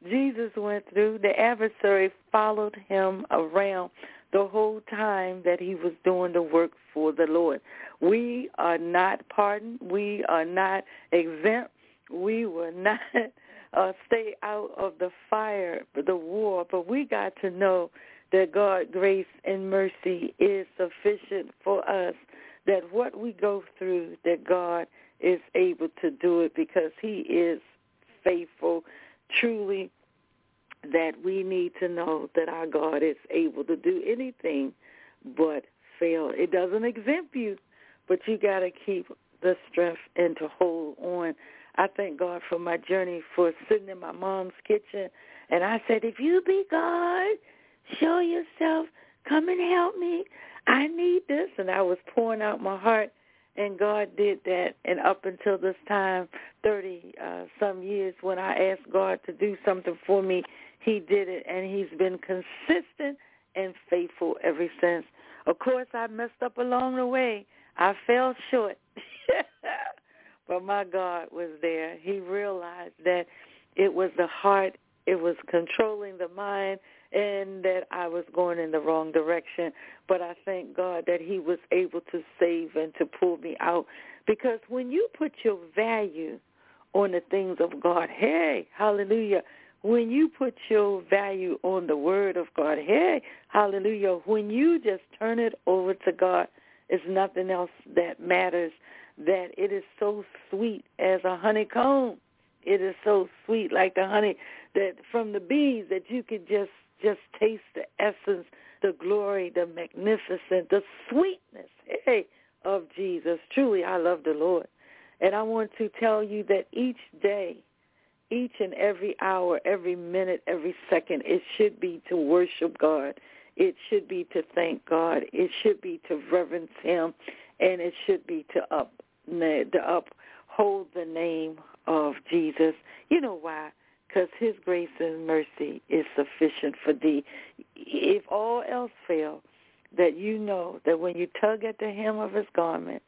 Jesus went through. The adversary followed him around the whole time that he was doing the work for the Lord. We are not pardoned. We are not exempt. We will not uh, stay out of the fire, the war, but we got to know that God, grace and mercy is sufficient for us, that what we go through, that God is able to do it because he is faithful. Truly, that we need to know that our God is able to do anything but fail. It doesn't exempt you, but you got to keep the strength and to hold on. I thank God for my journey for sitting in my mom's kitchen. And I said, if you be God, show yourself. Come and help me. I need this. And I was pouring out my heart. And God did that. And up until this time, 30 uh, some years, when I asked God to do something for me, he did it. And he's been consistent and faithful ever since. Of course, I messed up along the way. I fell short. but my God was there. He realized that it was the heart, it was controlling the mind, and that I was going in the wrong direction. But I thank God that he was able to save and to pull me out. Because when you put your value on the things of God, hey, hallelujah, when you put your value on the word of God, hey, hallelujah, when you just turn it over to God, it's nothing else that matters. That it is so sweet as a honeycomb. It is so sweet like the honey that from the bees that you could just just taste the essence, the glory, the magnificent, the sweetness, hey, of Jesus. Truly, I love the Lord. And I want to tell you that each day each and every hour, every minute, every second, it should be to worship God. It should be to thank God. It should be to reverence him. And it should be to up to uphold the name of Jesus. You know why? Because his grace and mercy is sufficient for thee. If all else fail, that you know that when you tug at the hem of his garment,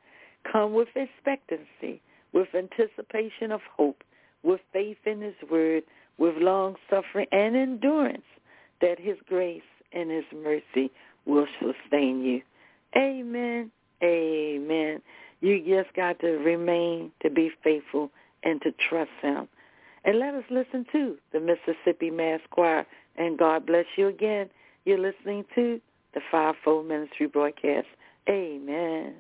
come with expectancy, with anticipation of hope, with faith in his word, with long suffering and endurance, that his grace and his mercy will sustain you. Amen. Amen. You just got to remain to be faithful and to trust him. And let us listen to the Mississippi Mass Choir. And God bless you again. You're listening to the Fivefold Ministry broadcast. Amen.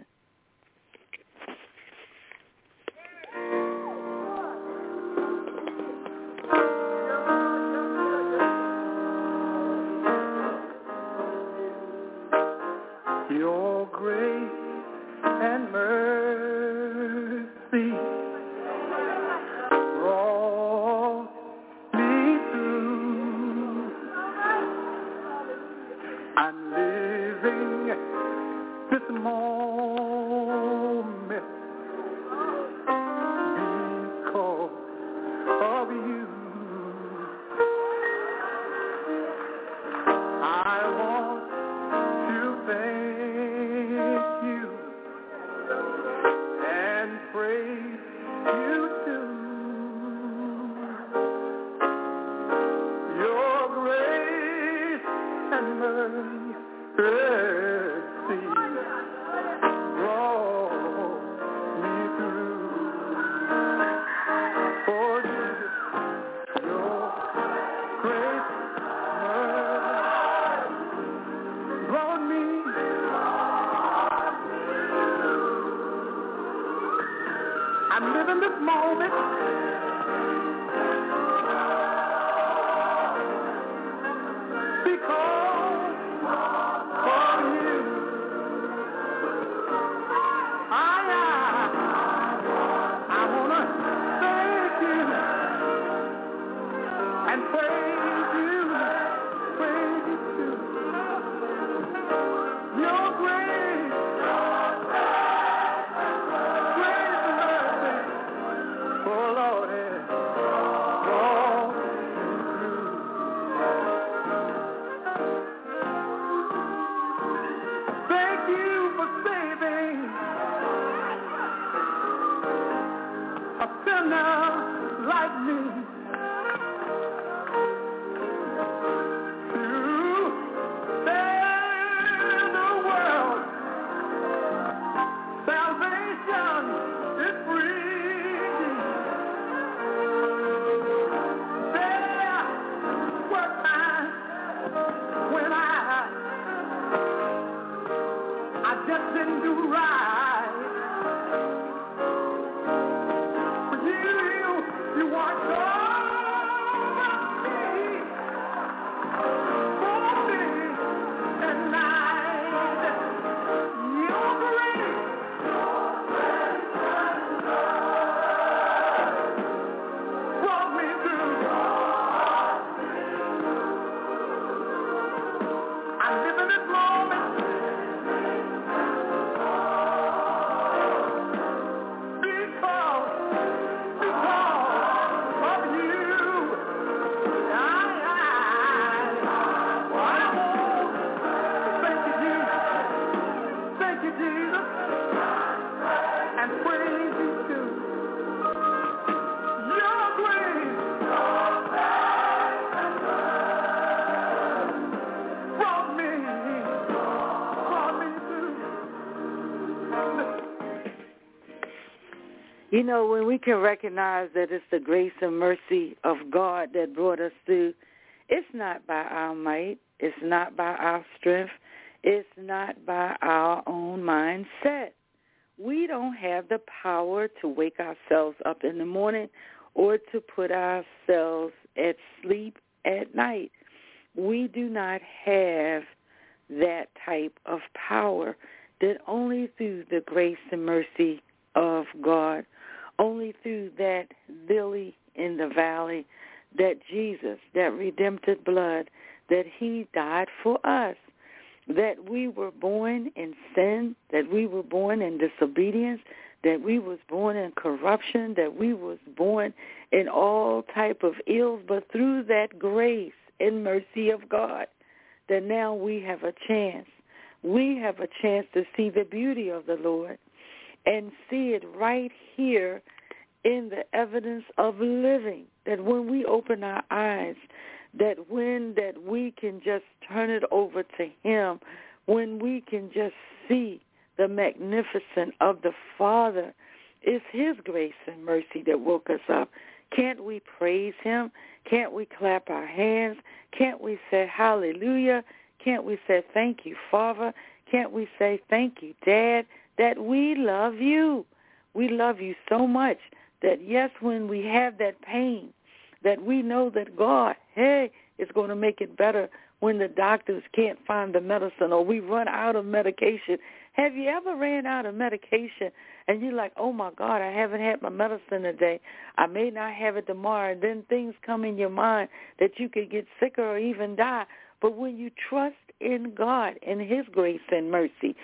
this moment. You know, when we can recognize that it's the grace and mercy of God that brought us through, it's not by our might, it's not by our strength, it's not by our own mindset. We don't have the power to wake ourselves up in the morning or to put ourselves at sleep at night. We do not have that type of power that only through the grace and mercy of God only through that lily in the valley, that Jesus, that redemptive blood, that he died for us, that we were born in sin, that we were born in disobedience, that we was born in corruption, that we was born in all type of ills, but through that grace and mercy of God, that now we have a chance. We have a chance to see the beauty of the Lord and see it right here in the evidence of living. That when we open our eyes, that when that we can just turn it over to him, when we can just see the magnificence of the Father, it's his grace and mercy that woke us up. Can't we praise him? Can't we clap our hands? Can't we say hallelujah? Can't we say thank you, Father? Can't we say thank you, Dad? That we love you. We love you so much that yes, when we have that pain, that we know that God, hey, is going to make it better when the doctors can't find the medicine or we run out of medication. Have you ever ran out of medication and you're like, oh my God, I haven't had my medicine today. I may not have it tomorrow. And then things come in your mind that you could get sicker or even die. But when you trust in God and his grace and mercy,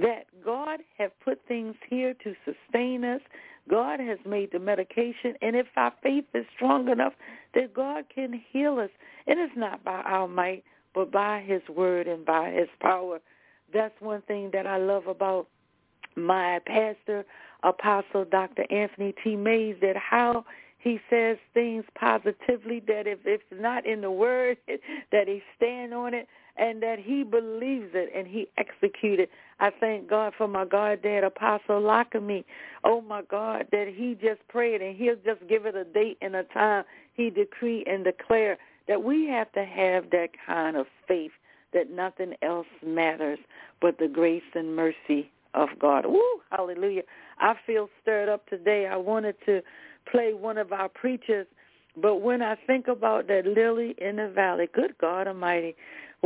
that God have put things here to sustain us. God has made the medication, and if our faith is strong enough, that God can heal us. It is not by our might, but by his word and by his power. That's one thing that I love about my pastor, Apostle Dr. Anthony T. Mays, that how he says things positively that if it's not in the word, that he stand on it and that he believes it and he executed. I thank God for my God dad, Apostle Lockamy. Oh my God, that he just prayed and he'll just give it a date and a time. He decree and declare that we have to have that kind of faith that nothing else matters but the grace and mercy of God. Woo, hallelujah. I feel stirred up today. I wanted to play one of our preachers, but when I think about that lily in the valley, good God Almighty,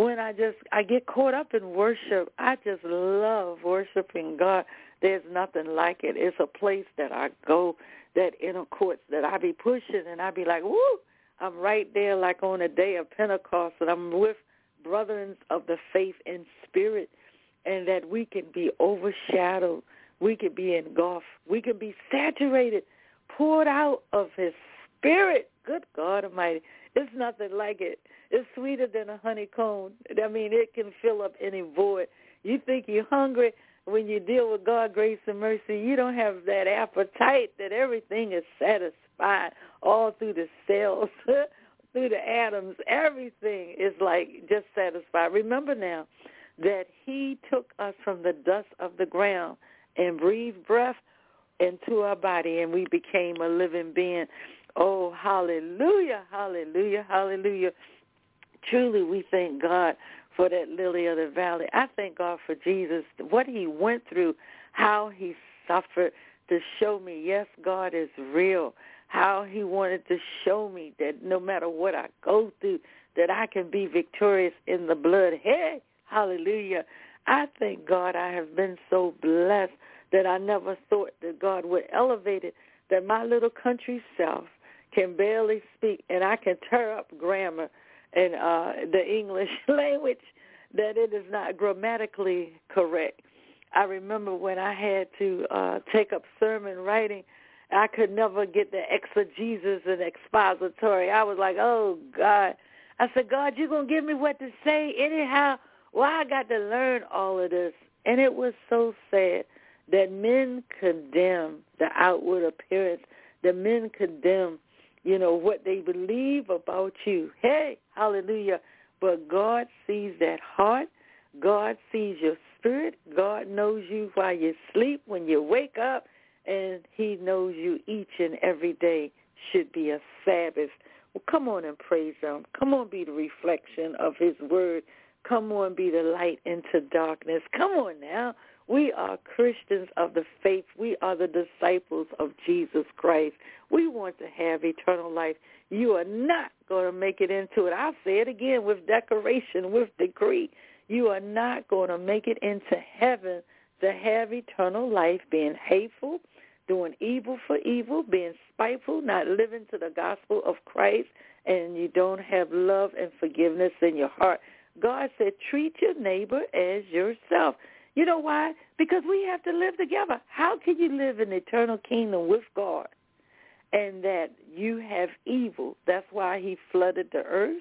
when I just I get caught up in worship, I just love worshiping God. There's nothing like it. It's a place that I go, that inner courts that I be pushing, and I be like, woo! I'm right there, like on a day of Pentecost, and I'm with brethren of the faith and spirit, and that we can be overshadowed, we can be engulfed, we can be saturated, poured out of His Spirit. Good God Almighty, it's nothing like it. It's sweeter than a honeycomb. I mean, it can fill up any void. You think you're hungry when you deal with God, grace, and mercy. You don't have that appetite that everything is satisfied all through the cells, through the atoms. Everything is like just satisfied. Remember now that he took us from the dust of the ground and breathed breath into our body, and we became a living being. Oh, hallelujah, hallelujah, hallelujah. Truly, we thank God for that lily of the valley. I thank God for Jesus, what he went through, how he suffered to show me, yes, God is real, how he wanted to show me that no matter what I go through, that I can be victorious in the blood. Hey, hallelujah. I thank God I have been so blessed that I never thought that God would elevate it, that my little country self can barely speak and I can tear up grammar and uh, the English language that it is not grammatically correct. I remember when I had to uh, take up sermon writing, I could never get the exegesis and expository. I was like, oh, God. I said, God, you're going to give me what to say anyhow? Well, I got to learn all of this. And it was so sad that men condemn the outward appearance, that men condemn you know, what they believe about you. Hey, hallelujah. But God sees that heart. God sees your spirit. God knows you while you sleep, when you wake up, and he knows you each and every day should be a Sabbath. Well, come on and praise him. Come on, be the reflection of his word. Come on, be the light into darkness. Come on now. We are Christians of the faith. We are the disciples of Jesus Christ. We want to have eternal life. You are not going to make it into it. I'll say it again with decoration, with decree. You are not going to make it into heaven to have eternal life being hateful, doing evil for evil, being spiteful, not living to the gospel of Christ, and you don't have love and forgiveness in your heart. God said, treat your neighbor as yourself. You know why? Because we have to live together. How can you live in the eternal kingdom with God and that you have evil? That's why he flooded the earth.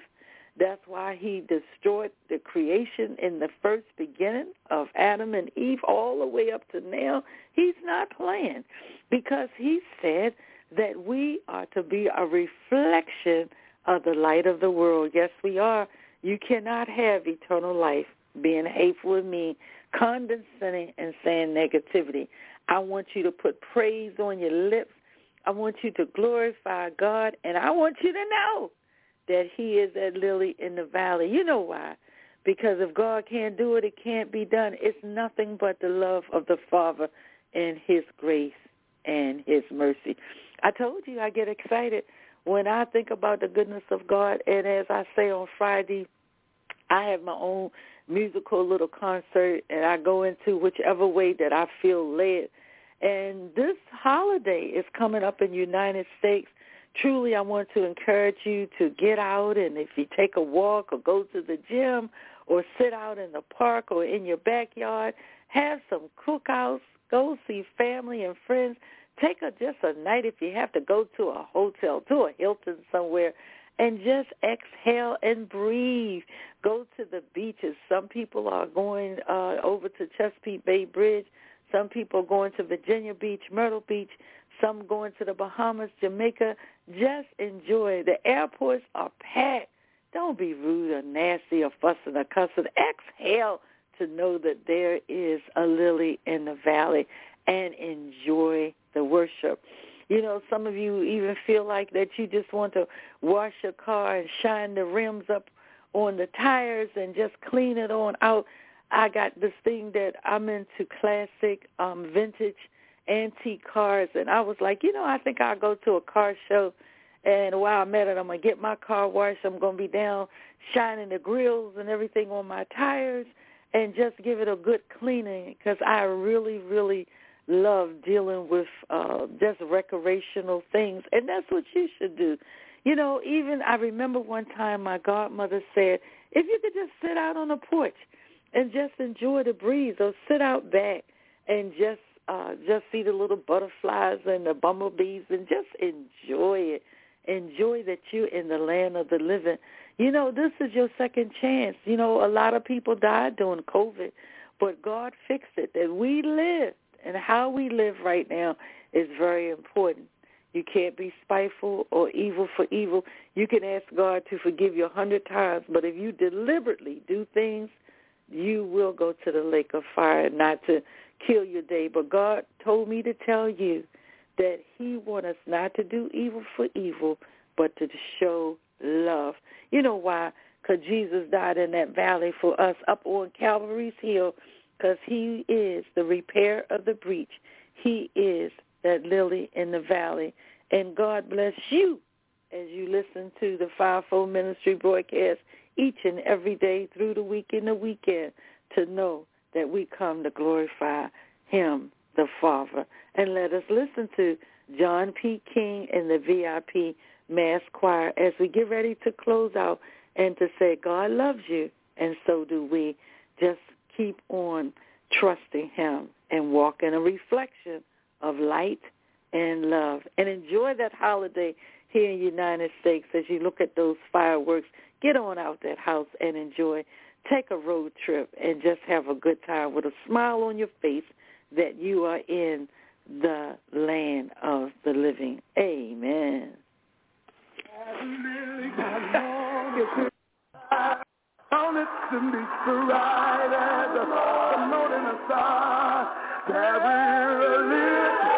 That's why he destroyed the creation in the first beginning of Adam and Eve all the way up to now. He's not playing because he said that we are to be a reflection of the light of the world. Yes, we are. You cannot have eternal life being hateful and mean condescending and saying negativity. I want you to put praise on your lips. I want you to glorify God, and I want you to know that he is that lily in the valley. You know why? Because if God can't do it, it can't be done. It's nothing but the love of the Father and his grace and his mercy. I told you I get excited when I think about the goodness of God, and as I say on Friday, I have my own musical little concert, and I go into whichever way that I feel led. And this holiday is coming up in United States. Truly, I want to encourage you to get out, and if you take a walk or go to the gym or sit out in the park or in your backyard, have some cookouts, go see family and friends. Take a just a night if you have to go to a hotel, to a Hilton somewhere, and just exhale and breathe. Go to the beaches. Some people are going uh, over to Chesapeake Bay Bridge. Some people are going to Virginia Beach, Myrtle Beach. Some going to the Bahamas, Jamaica. Just enjoy. The airports are packed. Don't be rude or nasty or fussing or cussing. Exhale to know that there is a lily in the valley and enjoy the worship. You know, some of you even feel like that you just want to wash your car and shine the rims up on the tires and just clean it on out. I got this thing that I'm into classic, um, vintage, antique cars, and I was like, you know, I think I'll go to a car show. And while I'm at it, I'm gonna get my car washed. I'm gonna be down shining the grills and everything on my tires, and just give it a good cleaning because I really, really love dealing with uh just recreational things, and that's what you should do. You know, even I remember one time my godmother said, if you could just sit out on the porch and just enjoy the breeze or sit out back and just uh just see the little butterflies and the bumblebees and just enjoy it. Enjoy that you're in the land of the living. You know, this is your second chance. You know, a lot of people died during COVID, but God fixed it. That we live and how we live right now is very important. You can't be spiteful or evil for evil. You can ask God to forgive you a hundred times, but if you deliberately do things, you will go to the lake of fire, not to kill your day. But God told me to tell you that he wants us not to do evil for evil, but to show love. You know why? Because Jesus died in that valley for us up on Calvary's hill because he is the repair of the breach. He is that lily in the valley. And God bless you as you listen to the Fivefold Ministry broadcast each and every day through the week and the weekend to know that we come to glorify him, the Father. And let us listen to John P. Kee and the VIP Mass Choir as we get ready to close out and to say God loves you and so do we. Just keep on trusting him and walk in a reflection of light and love. And enjoy that holiday here in the United States as you look at those fireworks. Get on out that house and enjoy. Take a road trip and just have a good time with a smile on your face that you are in the land of the living. Amen.
Found it to be bright as a morning star. Carry a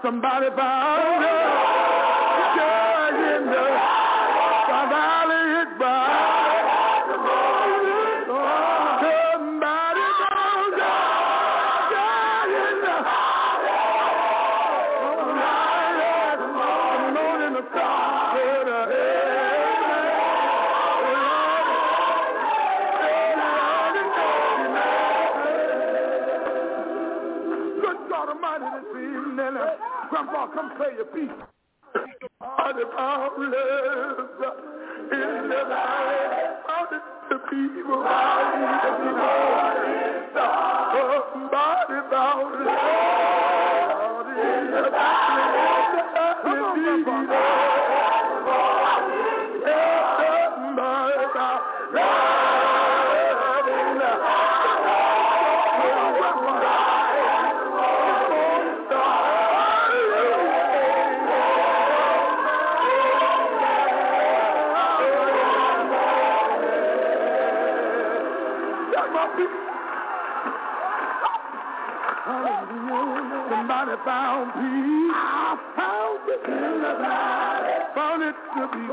Somebody found joy Play your. Party powerless in the valley. Party the people. Somebody in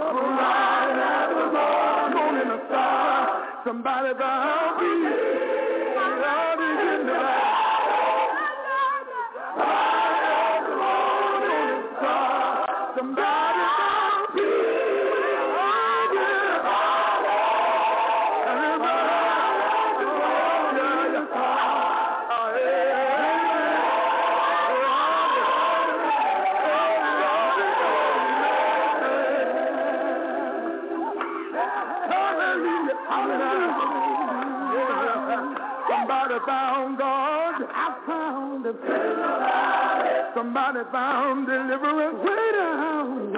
to be bright Somebody found deliverance. Way down.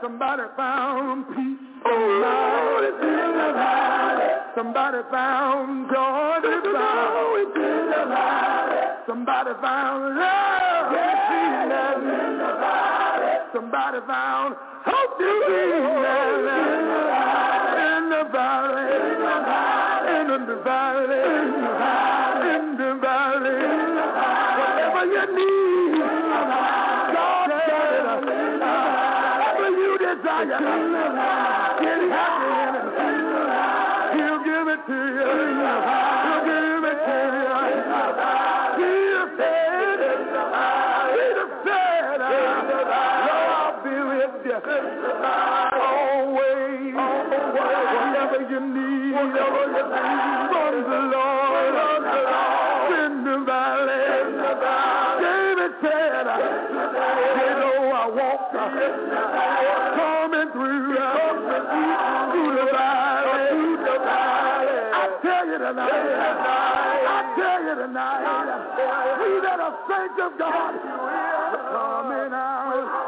Somebody found peace. Oh, it's in the valley. Somebody found joy. Oh, it's in the valley. Somebody found love. Yeah, it's in the valley. Somebody found hope to be in the valley. In the valley. In the valley. In the David said, you know I walk tonight, I tell you tonight. We that are saints of God, coming out.